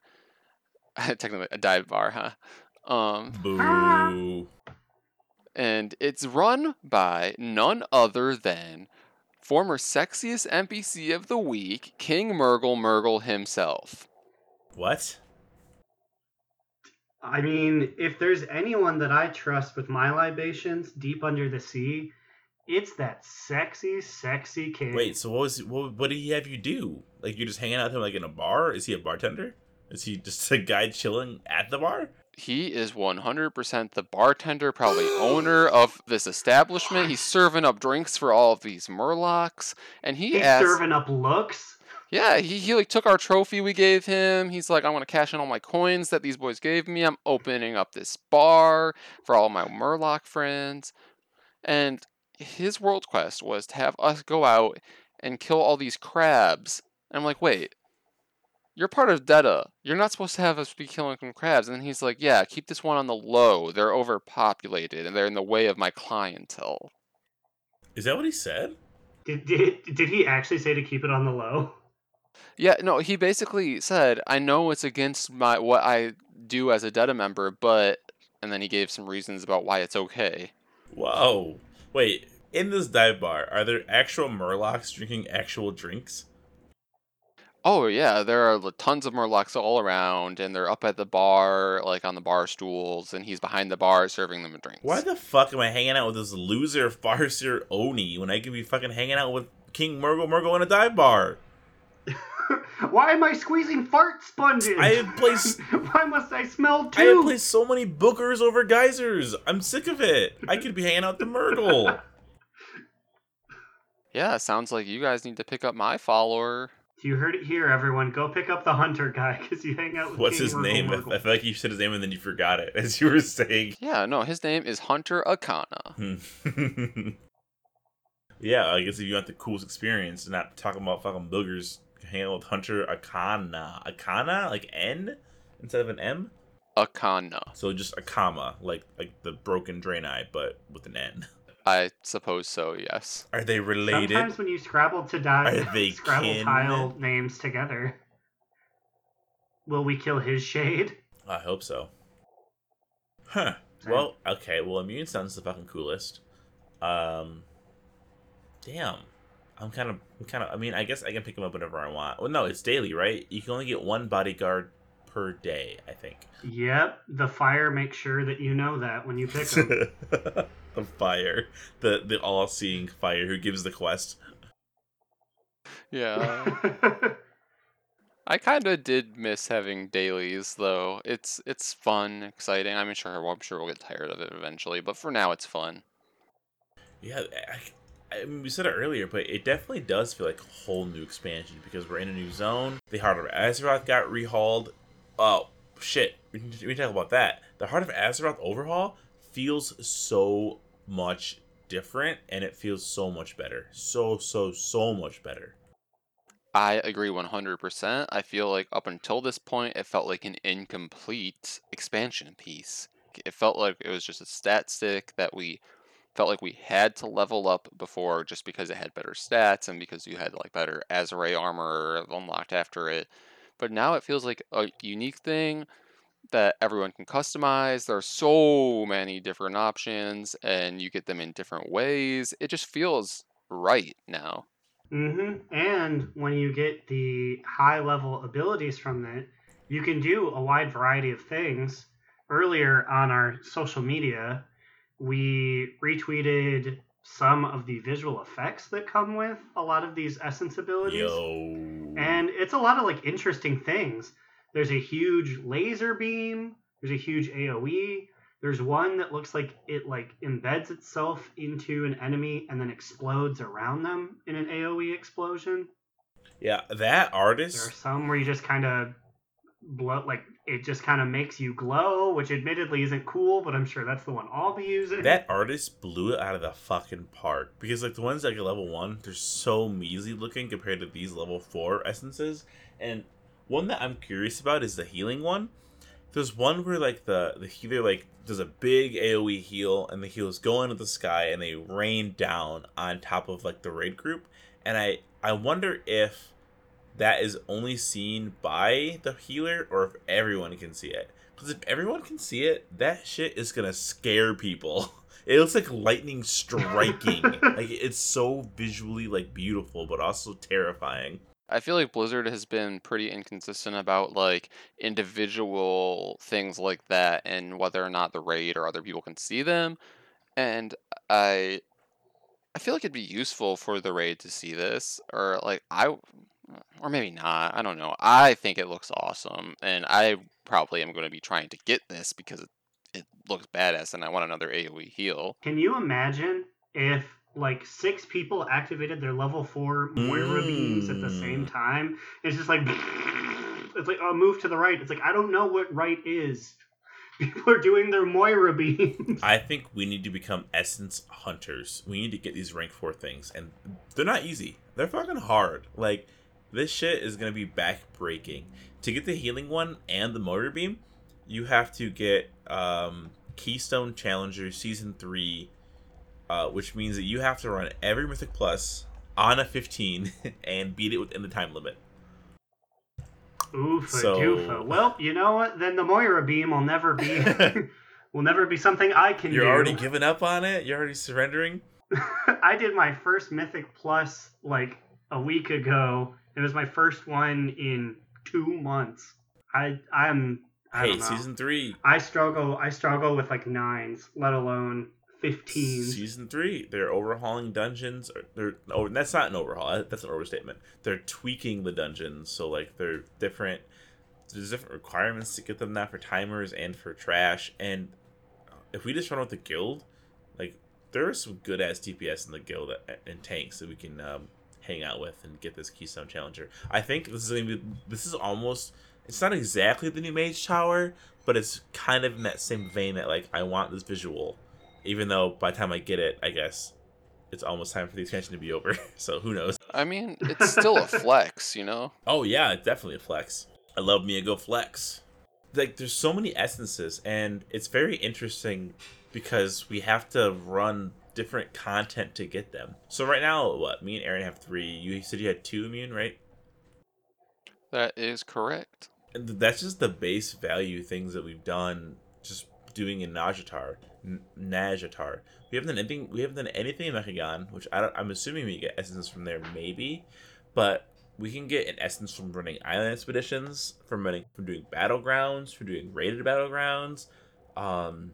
<laughs> technically a dive bar, huh? Um, Boo. and it's run by none other than former sexiest NPC of the week, King Murgle Murgle himself. What? I mean, if there's anyone that I trust with my libations deep under the sea, it's that sexy, sexy kid. Wait, so what was what, what did he have you do? Like you're just hanging out with him like in a bar? Is he a bartender? Is he just a guy chilling at the bar? He is 100% the bartender, probably owner of this establishment. He's serving up drinks for all of these Murlocs, and he He's asked, serving up looks. yeah, he, he like took our trophy we gave him. He's like, I'm gonna cash in all my coins that these boys gave me. I'm opening up this bar for all my Murloc friends, and his world quest was to have us go out and kill all these crabs. And I'm like, wait, you're part of DEHTA. You're not supposed to have us be killing some crabs. And then he's like, yeah, keep this one on the low. They're overpopulated and they're in the way of my clientele. Is that what he said? Did, did, did he actually say to keep it on the low? Yeah, no, he basically said, I know it's against my what I do as a DEHTA member, but and then he gave some reasons about why it's okay. Whoa. Wait, in this dive bar, are there actual Murlocs drinking actual drinks? Oh yeah, there are tons of Murlocs all around, and they're up at the bar, like on the bar stools, and he's behind the bar serving them drinks. Why the fuck am I hanging out with this loser Farseer Ori when I could be fucking hanging out with King Murgle Murgle in a dive bar? <laughs> <laughs> Why am I squeezing fart sponges? I have placed <laughs> Why must I smell too? I have placed so many bookers over geysers. I'm sick of it. I could be hanging out with the Murgle. <laughs> Yeah, sounds like you guys need to pick up my follower. You heard it here, everyone. Go pick up the hunter guy because you hang out with What's King his Murgle name? I I feel like you said his name and then you forgot it as you were saying. Yeah, no, his name is Hunter Akana. Yeah, I guess if you want the coolest experience, not talking about fucking boogers, hang out with Hunter Akana. Akana, like N instead of an M. Akana. So just a comma, like like the broken Draenei, but with an N. I suppose so, yes. Are they related? Sometimes when you Scrabble to die, Are they <laughs> Scrabble kin? tile names together, will we kill his shade? I hope so. Huh. Well, okay. Well, immune sounds the fucking coolest. Um. Damn. I'm kind of, I'm kind of. I mean, I guess I can pick him up whenever I want. Well, no, it's daily, right? You can only get one bodyguard per day, I think. Yep, the fire makes sure that you know that when you pick him. <laughs> the fire, the the all-seeing fire who gives the quest. Yeah. <laughs> I kind of did miss having dailies though. It's it's fun, exciting. I'm sure I'm sure we'll get tired of it eventually, but for now it's fun. Yeah, I, I mean, we said it earlier, but it definitely does feel like a whole new expansion because we're in a new zone. The Heart of Azeroth got rehauled. Oh shit, we we can talk about that. The Heart of Azeroth overhaul feels so much different, and it feels so much better. So so so much better. I agree 100%. I feel like up until this point, it felt like an incomplete expansion piece. It felt like it was just a stat stick that we felt like we had to level up before just because it had better stats and because you had like better Azerite armor unlocked after it. But now it feels like a unique thing that everyone can customize. There are so many different options and you get them in different ways. It just feels right now. Mm-hmm. And when you get the high level abilities from it, you can do a wide variety of things. Earlier on our social media, we retweeted some of the visual effects that come with a lot of these essence abilities. Yo. And it's a lot of like interesting things. There's a huge laser beam, there's a huge AoE, there's one that looks like it like embeds itself into an enemy and then explodes around them in an AoE explosion. yeah, that artist. There are some where you just kind of blow like it just kind of makes you glow, which admittedly isn't cool, but I'm sure that's the one I'll be using. That artist blew it out of the fucking park because like the ones like at level one, they're so measly looking compared to these level four essences. And one that I'm curious about is the healing one. There's one where like the the healer like does a big AOE heal and the healers go into the sky and they rain down on top of like the raid group. And I I wonder if that is only seen by the healer or if everyone can see it. Because if everyone can see it, that shit is gonna scare people. <laughs> It looks like lightning striking. <laughs> like it's so visually like beautiful, but also terrifying. I feel like Blizzard has been pretty inconsistent about like individual things like that and whether or not the raid or other people can see them. And I I feel like it'd be useful for the raid to see this or like I or maybe not. I don't know. I think it looks awesome and I probably am going to be trying to get this because it, it looks badass and I want another AoE heal. Can you imagine if like six people activated their level four Moira beams at the same Mm. time? It's just like <laughs> it's like oh move to the right. It's like I don't know what right is. <laughs> People are doing their Moira beams. I think we need to become essence hunters. We need to get these rank four things, and they're not easy. They're fucking hard. Like this shit is gonna be back breaking. To get the healing one and the motor beam, you have to get um, Keystone Challenger Season Three, uh, which means that you have to run every Mythic Plus on a 15 <laughs> and beat it within the time limit. Oofa So- doofa. Well, you know what? Then the Moira beam will never be <laughs> <laughs> will never be something I can do. You're do. already giving up on it. You're already surrendering. I did my first Mythic Plus like a week ago. It was my first one in two months. I I'm I hey, don't know. season three. I struggle. I struggle with like nines, let alone fifteen. Season three, they're overhauling dungeons. Or they're oh, that's not an overhaul. That's an overstatement. They're tweaking the dungeons, so like they're different. There's different requirements to get them now for timers and for trash. And if we just run with the guild, like there are some good ass DPS in the guild and tanks that we can um, hang out with and get this Keystone Challenger. I think this is gonna be. This is almost. It's not exactly the new Mage Tower, but it's kind of in that same vein that like I want this visual even though by the time I get it, I guess it's almost time for the expansion to be over. <laughs> so who knows? I mean, it's still a <laughs> flex, you know. Oh yeah, it's definitely a flex. I love me a go flex. Like there's so many essences, and it's very interesting because we have to run different content to get them. So right now, what me and Aaron have three. You said you had two immune, right? That is correct. And that's just the base value things that we've done. Just doing in Nazjatar. N- Nazjatar. We haven't done anything. We haven't done anything in Mechagon, which I don't, I'm assuming we get essence from there, maybe. But we can get an essence from running island expeditions, from running, from doing battlegrounds, from doing rated battlegrounds. Um,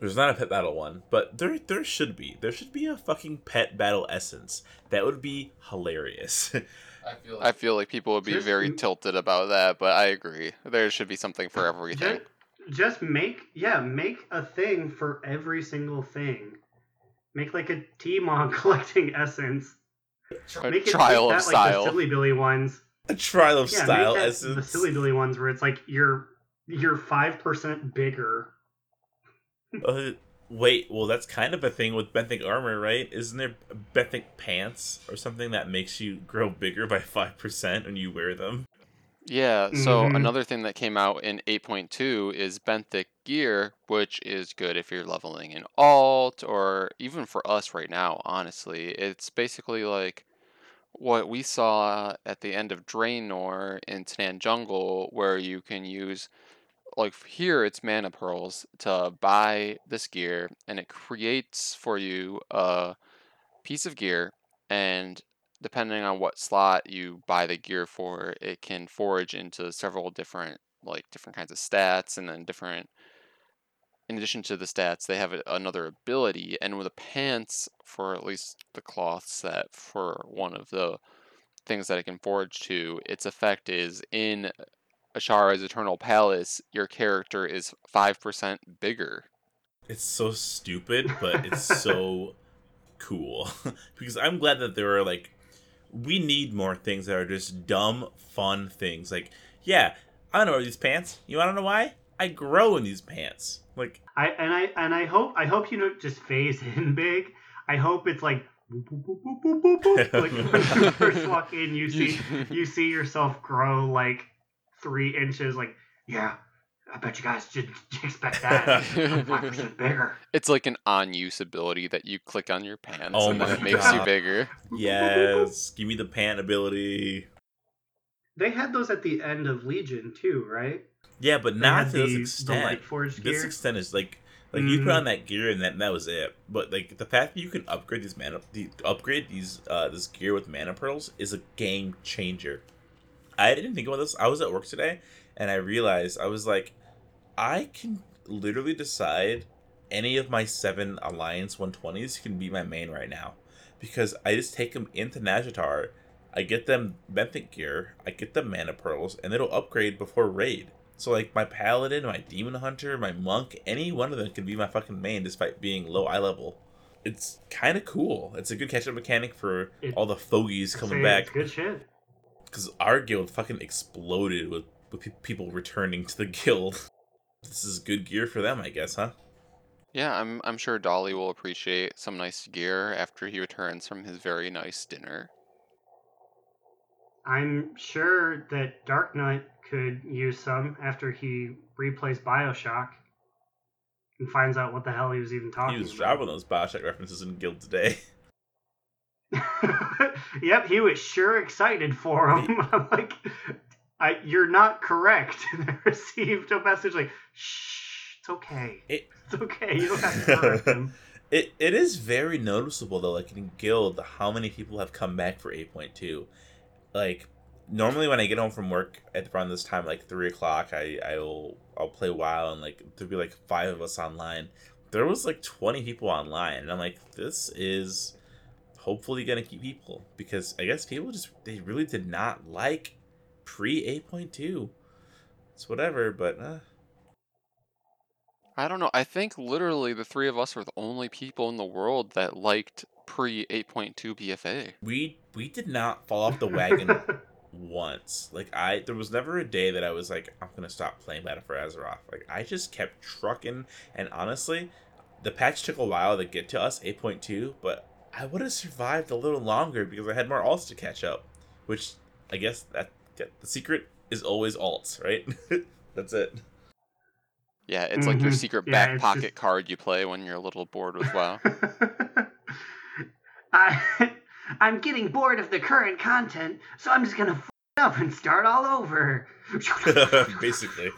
there's not a pet battle one, but there there should be. There should be a fucking pet battle essence. That would be hilarious. <laughs> I feel like, I feel like people would be Just very m- tilted about that, but I agree. There should be something for everything. Just, just make yeah, make a thing for every single thing. Make like a T-Mon <laughs> collecting essence. A Make it trial make of that, style. Like the silly billy ones. a trial of Yeah, style make that, essence. the silly billy ones where it's like you're you're five percent bigger. <laughs> Uh, wait, well, that's kind of a thing with benthic armor, right? Isn't there benthic pants or something that makes you grow bigger by <laughs> five percent when you wear them? Yeah, so Mhm. another thing that came out in 8.2 is benthic gear, which is good if you're leveling in alt or even for us right now, honestly. It's basically like what we saw at the end of Draenor in Tanaan Jungle, where you can use like here it's mana pearls to buy this gear and it creates for you a piece of gear and depending on what slot you buy the gear for it can forage into several different like different kinds of stats and then different in addition to the stats they have another ability and with the pants for at least the cloth set for one of the things that it can forage to its effect is in Azshara's Eternal Palace, your character is 5% bigger. It's so stupid, but it's so cool because I'm glad that there are like we need more things that are just dumb, fun things. Like, yeah, I don't know these pants. You want to know why? I grow in these pants. Like, I and I and I hope I hope you don't just phase in big. I hope it's like boop, boop, boop, boop, boop, boop, boop. like when you first walk in, you see you see yourself grow like three inches. Like yeah, I bet you guys didn't <laughs> expect that. <laughs> Five percent bigger. It's like an on use ability that you click on your pants Oh and then my it makes you bigger. yes, give me the pant ability. They had those at the end of Legion too, right? Yeah, but They not had to this the, the extent. light this extent is like like you put Mm. on that gear and that, that was it but like the fact that you can upgrade these mana the upgrade these uh this gear with mana pearls is a game changer i didn't think about this i was at work today and i realized i was like i can literally decide any of my seven alliance 120s can be my main right now because i just take them into najatar i get them benthic gear i get them mana pearls and it'll upgrade before raid so like my paladin, my demon hunter, my monk, any one of them can be my fucking main despite being low eye level. It's kind of cool. It's a good catch up mechanic for It- all the fogies coming it's back Good shit. Because our guild fucking exploded with, with pe- people returning to the <laughs> guild. This is good gear for them, I guess, huh? Yeah, I'm I'm sure Dolly will appreciate some nice gear after he returns from his very nice dinner. I'm sure that Dark Knight could use some after he replays Bioshock and finds out what the hell he was even talking He was about. dropping those Bioshock references in guild today. <laughs> <laughs> <laughs> yep, he was sure excited for him. <laughs> I'm like, I, you're not correct. <laughs> And I received a message like, shh, it's okay. It- It's okay. You don't have to correct him. It it is very noticeable though, like in Guild, how many people have come back for eight point two. Like normally when I get home from work at around this time, like three o'clock, I I'll I'll play WoW and like there'll be like five of us online. There was like twenty people online, and I'm like, this is hopefully gonna keep people because I guess people just they really did not like pre eight point two. It's whatever, but uh, I don't know. I think literally the three of us were the only people in the world that liked pre 8.2 BFA. we we did not fall off the wagon <laughs> once. Like I, there was never a day that I was like, I'm gonna stop playing Battle for Azeroth. Like I just kept trucking, and honestly, the patch took a while to get to us, 8.2, but I would have survived a little longer because I had more alts to catch up. Which I guess that the secret is always alts, right? <laughs> That's it. Yeah, it's like your Mhm. secret Yeah, back pocket just- card you play when you're a little bored with WoW. <laughs> I, <laughs> I'm getting bored of the current content, so I'm just gonna f- up and start all over. basically.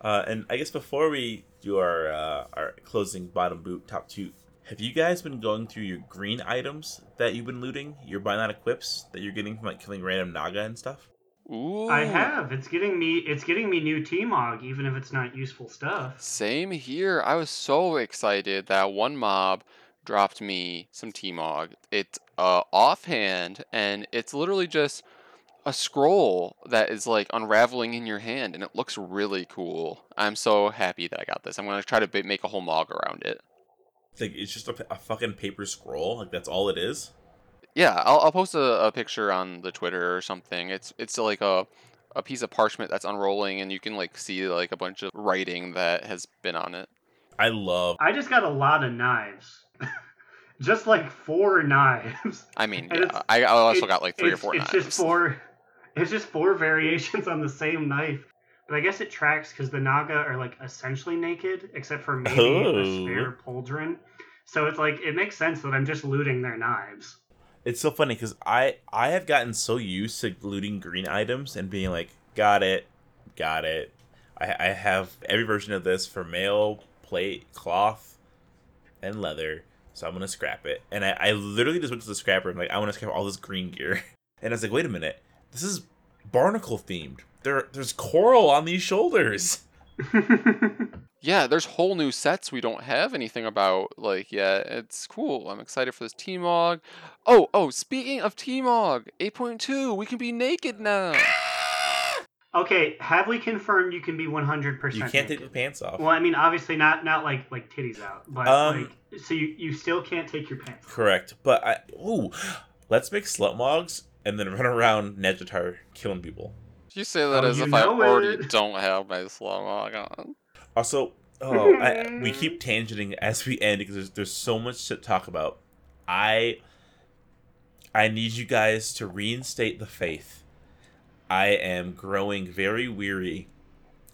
Uh, and I guess before we do our uh, our closing bottom boot top two, have you guys been going through your green items that you've been looting? You're buying on equips that you're getting from like killing random Naga and stuff. Ooh. I have. It's getting me. It's getting me new T-Mog, even if it's not useful stuff. Same here. I was so excited that one mob dropped me some T-Mog. It's uh, offhand, and it's literally just a scroll that is like unraveling in your hand, and it looks really cool. I'm so happy that I got this. I'm gonna try to ba- make a whole mog around it. Like it's just a, a fucking paper scroll. Like that's all it is. Yeah, I'll, I'll post a, a picture on the Twitter or something. It's it's like a a piece of parchment that's unrolling, and you can like see like a bunch of writing that has been on it. I love. I just got a lot of knives, <laughs> just like four knives. I mean, And yeah, I, I also It- got like three or it's- four it's knives. just four. It's just four variations on the same knife. But I guess it tracks because the Naga are like essentially naked, except for maybe Oh. a spare pauldron. So it's like it makes sense that I'm just looting their knives. It's so funny because I I have gotten so used to looting green items and being like, got it, got it. I I have every version of this for mail, plate, cloth, and leather. So I'm gonna scrap it. And I, I literally just went to the scrapper and like I want to scrap all this green gear. <laughs> And I was like, wait a minute, this is barnacle themed. There there's coral on these shoulders. <laughs> Yeah, there's whole new sets we don't have anything about like yeah, It's cool. I'm excited for this T-Mog. Oh, oh, speaking of T-Mog, 8.2, we can be naked now. <laughs> okay, have we confirmed you can be 100%? You can't take the pants off. Well, I mean, obviously not not like like titties out, but Um, like so you you still can't take your pants off. Correct. But I ooh, let's make slut mogs and then run around Nazjatar killing people. You say that Oh, as if I already it. don't have my slow mog on. Also, <laughs> oh, I, we keep tangenting as we end because there's, there's so much to talk about. I I need you guys to reinstate the faith. I am growing very weary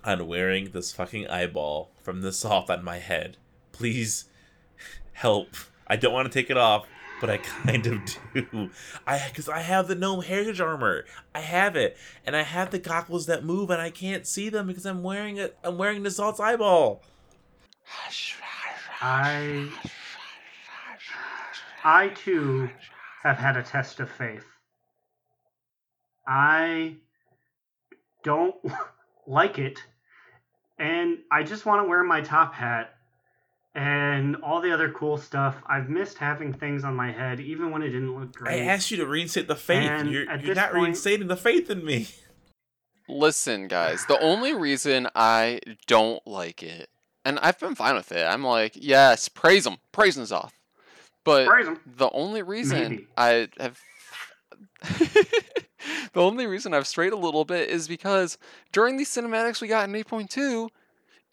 on wearing this fucking eyeball from the salt on my head. Please <laughs> help. I don't want to take it off, but I <laughs> kind of do. I because I have the gnome heritage armor. I have it, and I have the goggles that move, and I can't see them because I'm wearing it. I'm wearing the salt's eyeball. I I too have had a test of faith. I don't <laughs> like it, and I just want to wear my top hat and all the other cool stuff. I've missed having things on my head, even when it didn't look great. I asked you to reinstate the faith. And you're you're not point- reinstating the faith in me. <laughs> Listen, guys, the only reason I don't like it, and I've been fine with it, I'm like, yes, praise him, praise N'Zoth. But Praise 'em. the only reason Maybe. I have. <laughs> the only reason I've strayed a little bit is because during these cinematics we got in 8.2,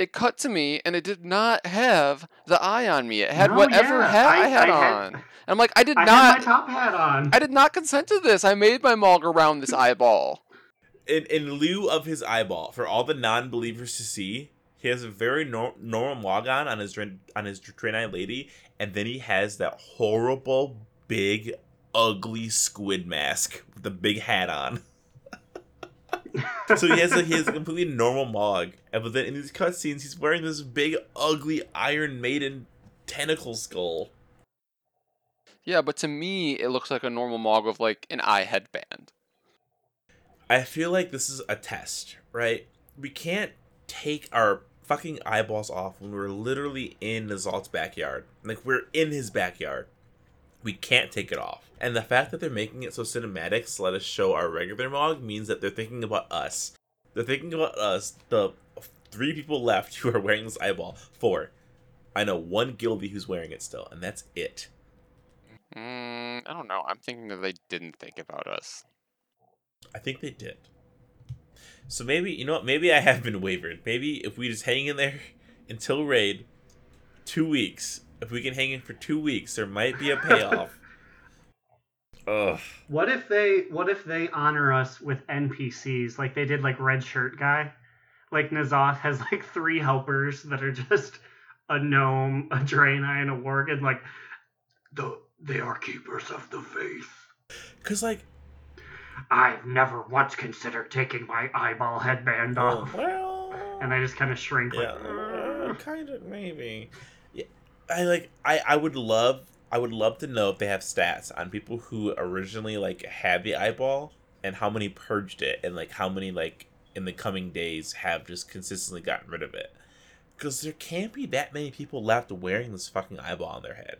it cut to me and it did not have the eye on me. It had No, whatever yeah, hat I, I- had I had- on. And I'm like, I did I not. had my top hat on. I did not consent to this. I made my mog around this <laughs> eyeball. In in lieu of his eyeball, for all the non-believers to see, he has a very nor- normal logon on on his Dren- on his Draenei lady, and then he has that horrible big ugly squid mask with the big hat on. <laughs> so he has a he has a completely normal mog, and but then in these cutscenes he's wearing this big ugly Iron Maiden tentacle skull. Yeah, but to me, it looks like a normal Mog with like an eye headband. I feel like this is a test, right? We can't take our fucking eyeballs off when we're literally in N'Zoth's backyard. Like we're in his backyard. We can't take it off. And the fact that they're making it so cinematic to let us show our regular Mog means that they're thinking about us. They're thinking about us, the three people left who are wearing this eyeball. Four. I know one Gilby who's wearing it still, and that's it. Mm, I don't know. I'm thinking that they didn't think about us. I think they did. So maybe you know what? Maybe I have been wavered. Maybe if we just hang in there <laughs> until raid, two weeks. If we can hang in for two weeks, there might be a <laughs> payoff. Ugh. What if they what if they honor us with NPCs like they did like Red Shirt Guy? Like N'Zoth has like three helpers that are just a gnome, a Draenei, and a warg, and like the they are keepers of the faith. Cause like, I've never once considered taking my eyeball headband oh, off. well And I just kind of shrink yeah, like, kind of maybe. Yeah, I like. I I would love. I would love to know if they have stats on people who originally like had the eyeball and how many purged it and like how many like in the coming days have just consistently gotten rid of it. Because there can't be that many people left wearing this fucking eyeball on their head.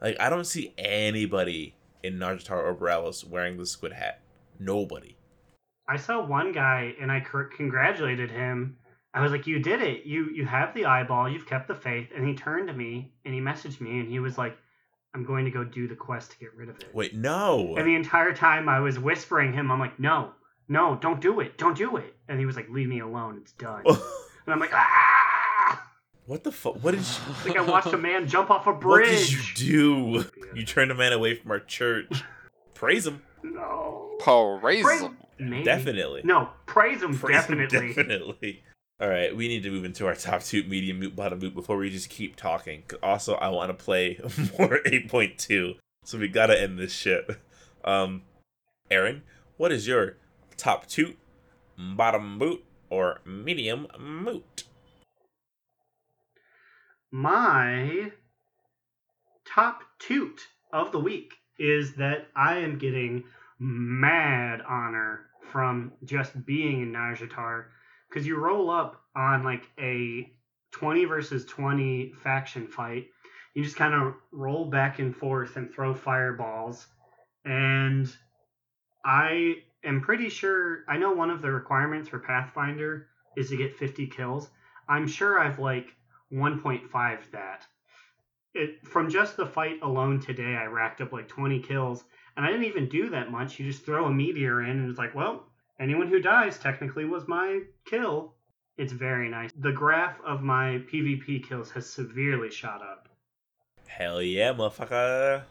Like I don't see anybody in Nazjatar or Boralus wearing the squid hat. Nobody. I saw one guy and I congratulated him. I was like, "You did it! You you have the eyeball. You've kept the faith." And he turned to me and he messaged me and he was like, "I'm going to go do the quest to get rid of it." Wait, no. And the entire time I was whispering him, I'm like, "No, no, don't do it, don't do it." And he was like, "Leave me alone. It's done." <laughs> and I'm like, "Ah!" what the fuck? What did you? Like I watched a <laughs> man jump off a bridge. What bridge. did you do? You turned a man away from our church. <laughs> Praise him. No. Praise him. Maybe. Definitely. No, praise him Praise him definitely. All right, we need to move into our top two, medium moot, bottom moot before we just keep talking. Also, I want to play <laughs> more 8.2, so we gotta end this shit. Um, Aaron, what is your top two, bottom moot, or medium moot? My top toot of the week is that I am getting mad honor from just being in Nazjatar because you roll up on like a 20 versus 20 faction fight. You just kind of roll back and forth and throw fireballs. And I am pretty sure, I know one of the requirements for Pathfinder is to get 50 kills. I'm sure I've like 1.5 that. It from just the fight alone today, I racked up like 20 kills, and I didn't even do that much. You just throw a meteor in, and it's like, well, anyone who dies technically was my kill. It's very nice. The graph of my PvP kills has severely shot up. Hell yeah, motherfucker.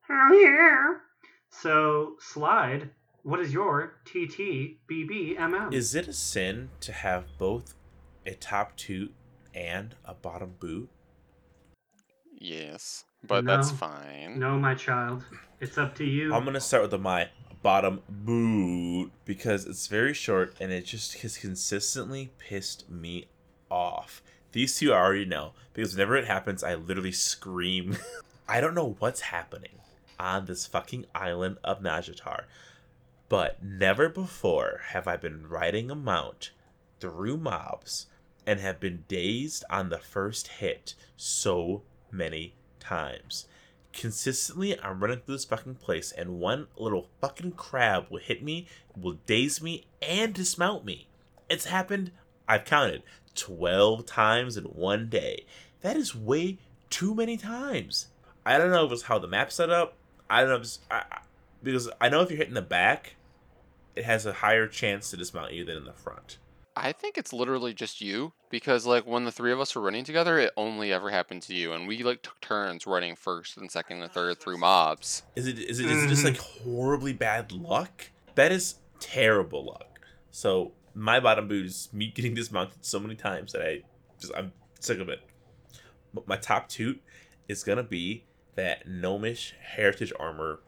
Hell yeah! So, Slide, what is your TTBBMM? Is it a sin to have both a top toot and a bottom boot? Yes, but that's fine. no, my child. It's up to you. I'm gonna start with the, my bottom boot because it's very short and it just has consistently pissed me off. These two I already know because whenever it happens, I literally scream. <laughs> I don't know what's happening on this fucking island of Nazjatar, but never before have I been riding a mount through mobs and have been dazed on the first hit so many times consistently I'm running through this fucking place and one little fucking crab will hit me, will daze me, and dismount me. It's happened, I've counted, 12 times in one day. That is way too many times. I don't know if it's how the map set up. I don't know if I- because I know if you're hitting the back, it has a higher chance to dismount you than in the front. I think it's literally just you because like when the three of us were running together, it only ever happened to you, and we like took turns running first and second and third through mobs. Is it is it, is it just mm-hmm. like horribly bad luck? That is terrible luck. So my bottom boot is me <laughs> getting dismounted so many times that I just I'm sick of it. But my top toot is gonna be that gnomish heritage armor.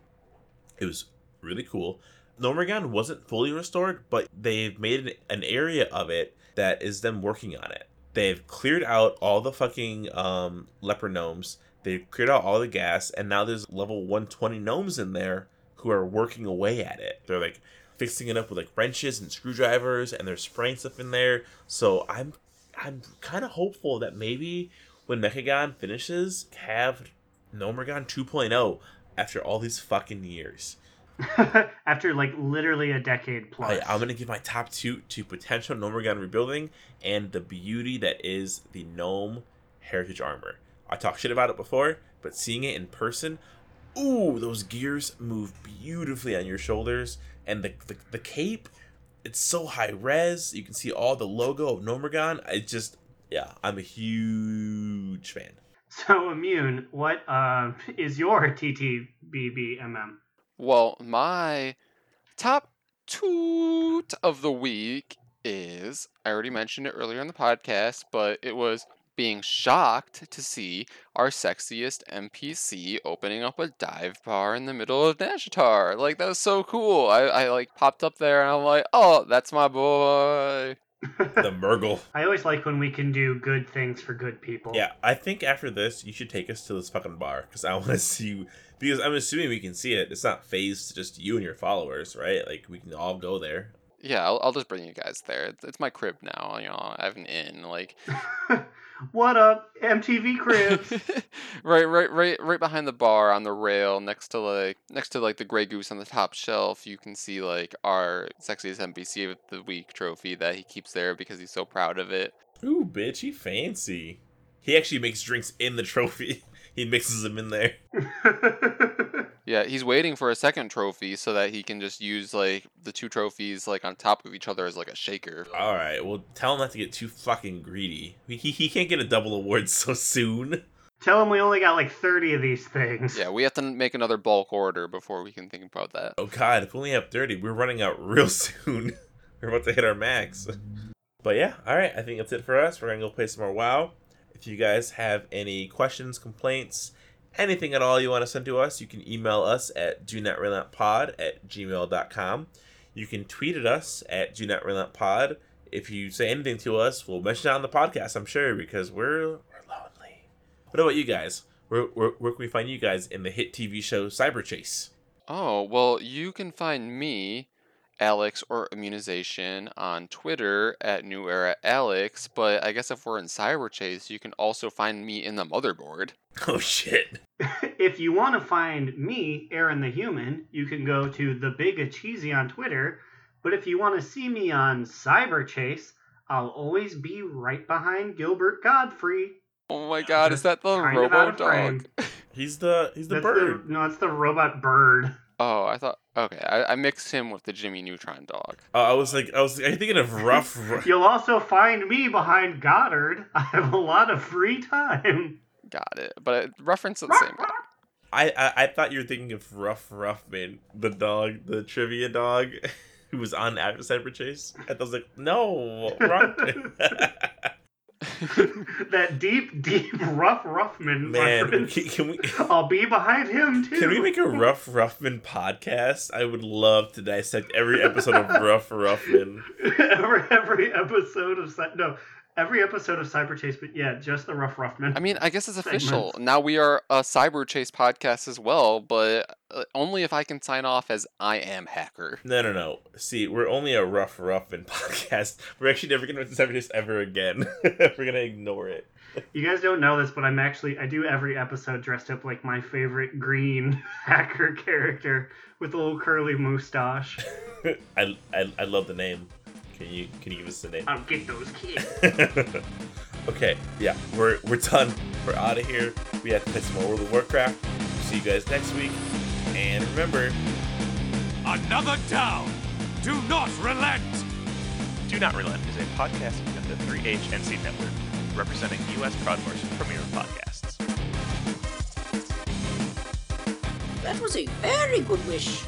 It was really cool. Gnomeregan wasn't fully restored, but they've made an, an area of it that is them working on it. They've cleared out all the fucking um, leper gnomes. They've cleared out all the gas, and now there's level 120 gnomes in there who are working away at it. They're like fixing it up with like wrenches and screwdrivers, and they're spraying stuff in there. So I'm I'm kind of hopeful that maybe when Mechagon finishes, have Gnomeregan 2.0 after all these fucking years. <laughs> After like literally a decade plus. I, I'm gonna give my top two to potential Gnomeregan rebuilding and the beauty that is the gnome heritage armor. I talked shit about it before, but seeing it in person, ooh, those gears move beautifully on your shoulders, and the the, the cape, it's so high res. You can see all the logo of Gnomeregan. I just, yeah, I'm a huge fan. So immune, what uh, <laughs> is your TTBBMM? Well, my top toot of the week is I already mentioned it earlier in the podcast, but it was being shocked to see our sexiest NPC opening up a dive bar in the middle of Nazjatar. Like that was so cool. I, I like popped up there and I'm like, oh, that's my boy. The Murgle. I always like when we can do good things for good people. Yeah, I think after this, you should take us to this fucking bar because I want to see you. Because I'm assuming we can see it. It's not phased to just you and your followers, right? Like we can all go there. Yeah, I'll, I'll just bring you guys there. It's, it's my crib now. You know, I have an inn. Like, <laughs> what up, MTV Cribs? <laughs> right, right, right, right behind the bar on the rail, next to like next to like the Grey Goose on the top shelf. You can see like our sexiest NPC of the week trophy that he keeps there because he's so proud of it. Ooh, bitch, he fancy. He actually makes drinks in the trophy. <laughs> He mixes them in there. <laughs> Yeah, he's waiting for a second trophy so that he can just use like the two trophies like on top of each other as like a shaker. All right, well, tell him not to get too fucking greedy. He, he, he can't get a double award <laughs> so soon. Tell him we only got like 30 of these things. Yeah, we have to make another bulk order before we can think about that. Oh god, if we only have 30, we're running out <laughs> real soon. we're about to hit our max. But yeah, alright, I think that's it for us. We're gonna go play some more WoW. If you guys have any questions, complaints, anything at all you want to send to us, you can email us at do not relent pod at gmail.com. You can tweet at us at do not relent pod. If you say anything to us, we'll mention it on the podcast, I'm sure, because we're, we're lonely. What about you guys? Where, where, where can we find you guys in the hit TV show Cyberchase? Oh, well, you can find me, Alex or Immunization, on Twitter at New Era Alex, but I guess if we're in Cyberchase, you can also find me in the motherboard. <laughs> Oh shit. <laughs> if you want to find me, Aaron the Human, you can go to the Big A Cheesy on Twitter. But if you want to see me on Cyberchase, I'll always be right behind Gilbert Gottfried. Oh my god, is that the <laughs> Kind of out Robo. Dog? He's the he's the That's bird. The, no, it's the robot bird. Oh, I thought. Okay, I, I mixed him with the Jimmy Neutron dog. Oh, I was like I was are you thinking of rough <laughs> Ru- You'll also find me behind Goddard. <laughs> I have a lot of free time. Got it. But it reference the same guy. <laughs> I, I I thought you were thinking of Ruff Ruffman, the dog, the trivia dog, who was on after Cyberchase. And I was like, no, wrong. <laughs> that deep, deep Ruff Ruffman Man, reference. can, we <laughs> I'll be behind him too. can we make a Ruff Ruffman podcast? I would love to dissect every episode of Ruff Ruffman. <laughs> every every episode of no every episode of Cyberchase, but yeah, just the Ruff Ruffman. I mean, I guess it's official. Segments. Now we are a Cyberchase podcast as well, but uh, only if I can sign off as I am hacker. No, no, no. See, we're only a Ruff Ruffman <laughs> podcast. We're actually never going to Cyber Chase ever again. <laughs> we're going to ignore it. You guys don't know this, but I'm actually I do every episode dressed up like my favorite green <laughs> hacker character with a little curly mustache. I, I, I love the name. Can you can you give us the name? I'll get those kids. <laughs> okay, yeah, we're we're done. We're out of here. We have to play some more World of Warcraft. See you guys next week. And remember, Another down. Do not relent. Do Not Relent is a podcast of the 3HNC Network, representing U.S. Proudmoore's premier podcasts. That was a very good wish.